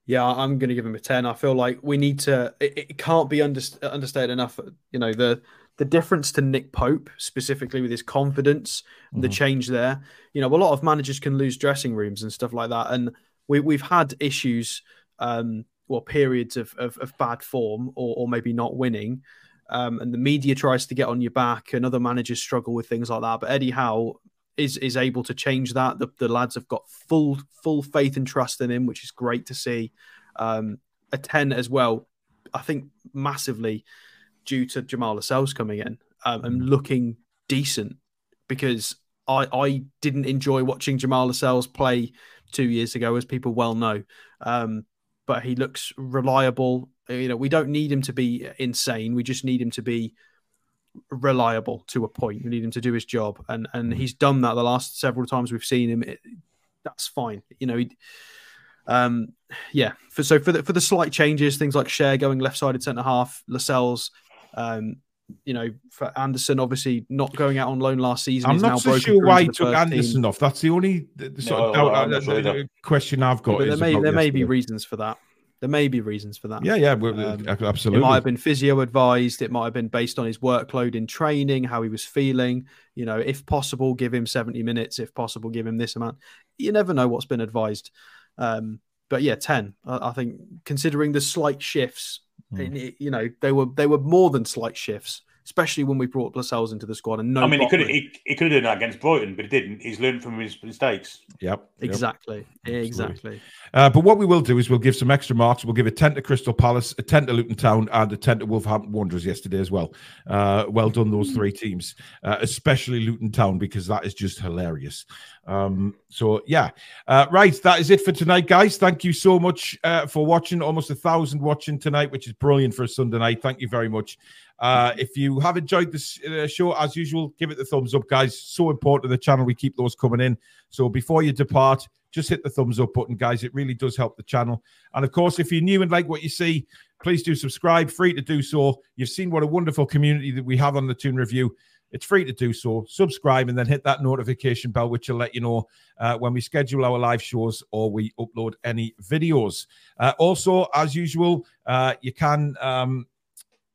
Yeah, I'm going to give him a ten. I feel like we need to. It, it can't be under, understated enough. You know the the difference to Nick Pope specifically with his confidence, mm-hmm. the change there. You know, a lot of managers can lose dressing rooms and stuff like that, and we we've had issues. Um, well, periods of, of, of bad form or, or maybe not winning um, and the media tries to get on your back, and other managers struggle with things like that. But Eddie Howe is is able to change that. The, the lads have got full full faith and trust in him, which is great to see. Um, a ten as well, I think massively due to Jamal Lascelles coming in um, and looking decent because I I didn't enjoy watching Jamal Lascelles play two years ago, as people well know. Um, but he looks reliable you know, we don't need him to be insane. We just need him to be reliable to a point. We need him to do his job, and and mm-hmm. he's done that the last several times we've seen him. It, that's fine. You know, he, um, yeah. For, so for the for the slight changes, things like Schär going left-sided centre half, Lascelles, um, you know, for Anderson obviously not going out on loan last season. I'm not so sure why he took Anderson team. off. That's the only the, the sort no, of doubt, uh, sure question I've got. there may there may be reasons for that. There may be reasons for that. Yeah, yeah, um, absolutely. It might have been physio advised. It might have been based on his workload in training, how he was feeling. You know, if possible, give him 70 minutes. If possible, give him this amount. You never know what's been advised. Um, but yeah, 10. I, I, think considering the slight shifts, mm. you know, they were they were more than slight shifts especially when we brought Lascelles into the squad. And no, I mean, he could he, he could have done that against Brighton, but he didn't. He's learned from his mistakes. Yep, exactly, yep. exactly. Uh, but what we will do is we'll give some extra marks. We'll give a ten to Crystal Palace, a ten to Luton Town, and a ten to Wolverhampton Wanderers yesterday as well. Uh, well done, those three teams, uh, especially Luton Town because that is just hilarious. Um, so yeah, uh, right. That is it for tonight, guys. Thank you so much uh, for watching. Almost a thousand watching tonight, which is brilliant for a Sunday night. Thank you very much. Uh, if you have enjoyed this uh, show, as usual, give it the thumbs up, guys. So important to the channel. We keep those coming in. So before you depart, just hit the thumbs up button, guys. It really does help the channel. And of course, if you're new and like what you see, please do subscribe. Free to do so. You've seen what a wonderful community that we have on the Toon Review. It's free to do so. Subscribe and then hit that notification bell, which will let you know uh, when we schedule our live shows or we upload any videos. Uh, also, as usual, uh, you can um,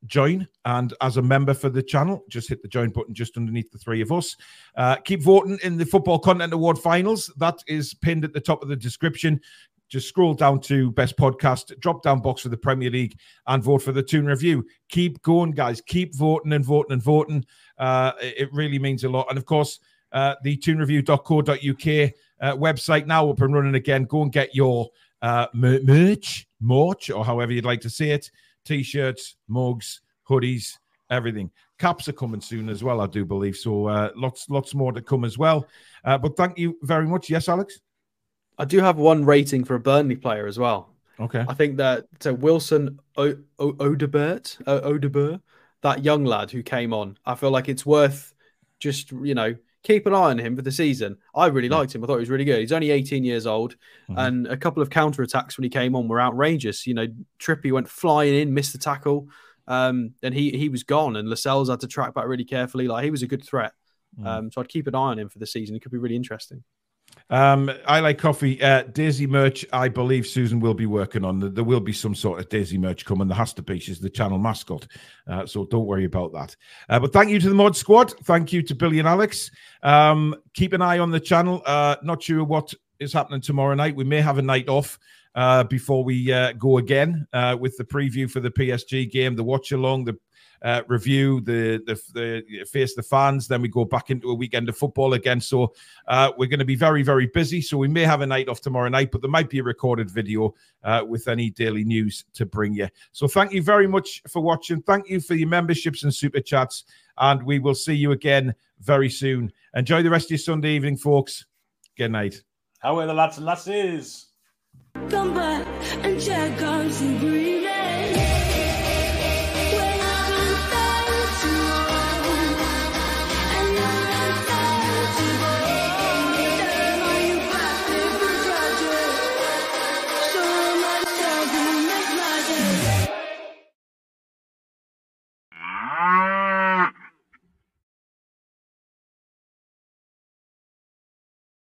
join. And as a member for the channel, just hit the join button just underneath the three of us. Uh, keep voting in the Football Content Award finals. That is pinned at the top of the description. Just scroll down to best podcast, drop down box for the Premier League, and vote for the Toon Review. Keep going, guys. Keep voting and voting and voting. Uh, it really means a lot. And of course, uh, the toonreview.co.uk uh, website now up and running again. Go and get your uh, merch merch or however you'd like to say it t-shirts mugs hoodies everything. Caps are coming soon as well i do believe so uh, lots lots more to come as well. Uh, but thank you very much. Yes alex? I do have one rating for a burnley player as well. Okay. I think that so wilson o- o- Odobert o- Odobert that young lad who came on i feel like it's worth just you know keep an eye on him for the season. I really liked him. I thought he was really good. He's only 18 years old, mm-hmm. and a couple of counter attacks when he came on were outrageous. You know, Trippy went flying in, missed the tackle, um, and he he was gone. And Lascelles had to track back really carefully. Like he was a good threat. Mm-hmm. Um, so I'd keep an eye on him for the season. It could be really interesting. Um, I like coffee. Uh, Daisy merch, I believe Susan will be working on. There will be some sort of Daisy merch coming. There has to be. She's the channel mascot. Uh, so don't worry about that. Uh, but thank you to the mod squad. Thank you to Billy and Alex. Um, keep an eye on the channel. Uh, not sure what is happening tomorrow night. We may have a night off. Uh, before we uh, go again uh, with the preview for the PSG game, the watch along, the uh, review, the, the, the face the fans. Then we go back into a weekend of football again. So uh, we're going to be very very busy. So we may have a night off tomorrow night, but there might be a recorded video uh, with any daily news to bring you. So thank you very much for watching. Thank you for your memberships and super chats, and we will see you again very soon. Enjoy the rest of your Sunday evening, folks. Good night. How are the lads and lasses? Come back and check out some green.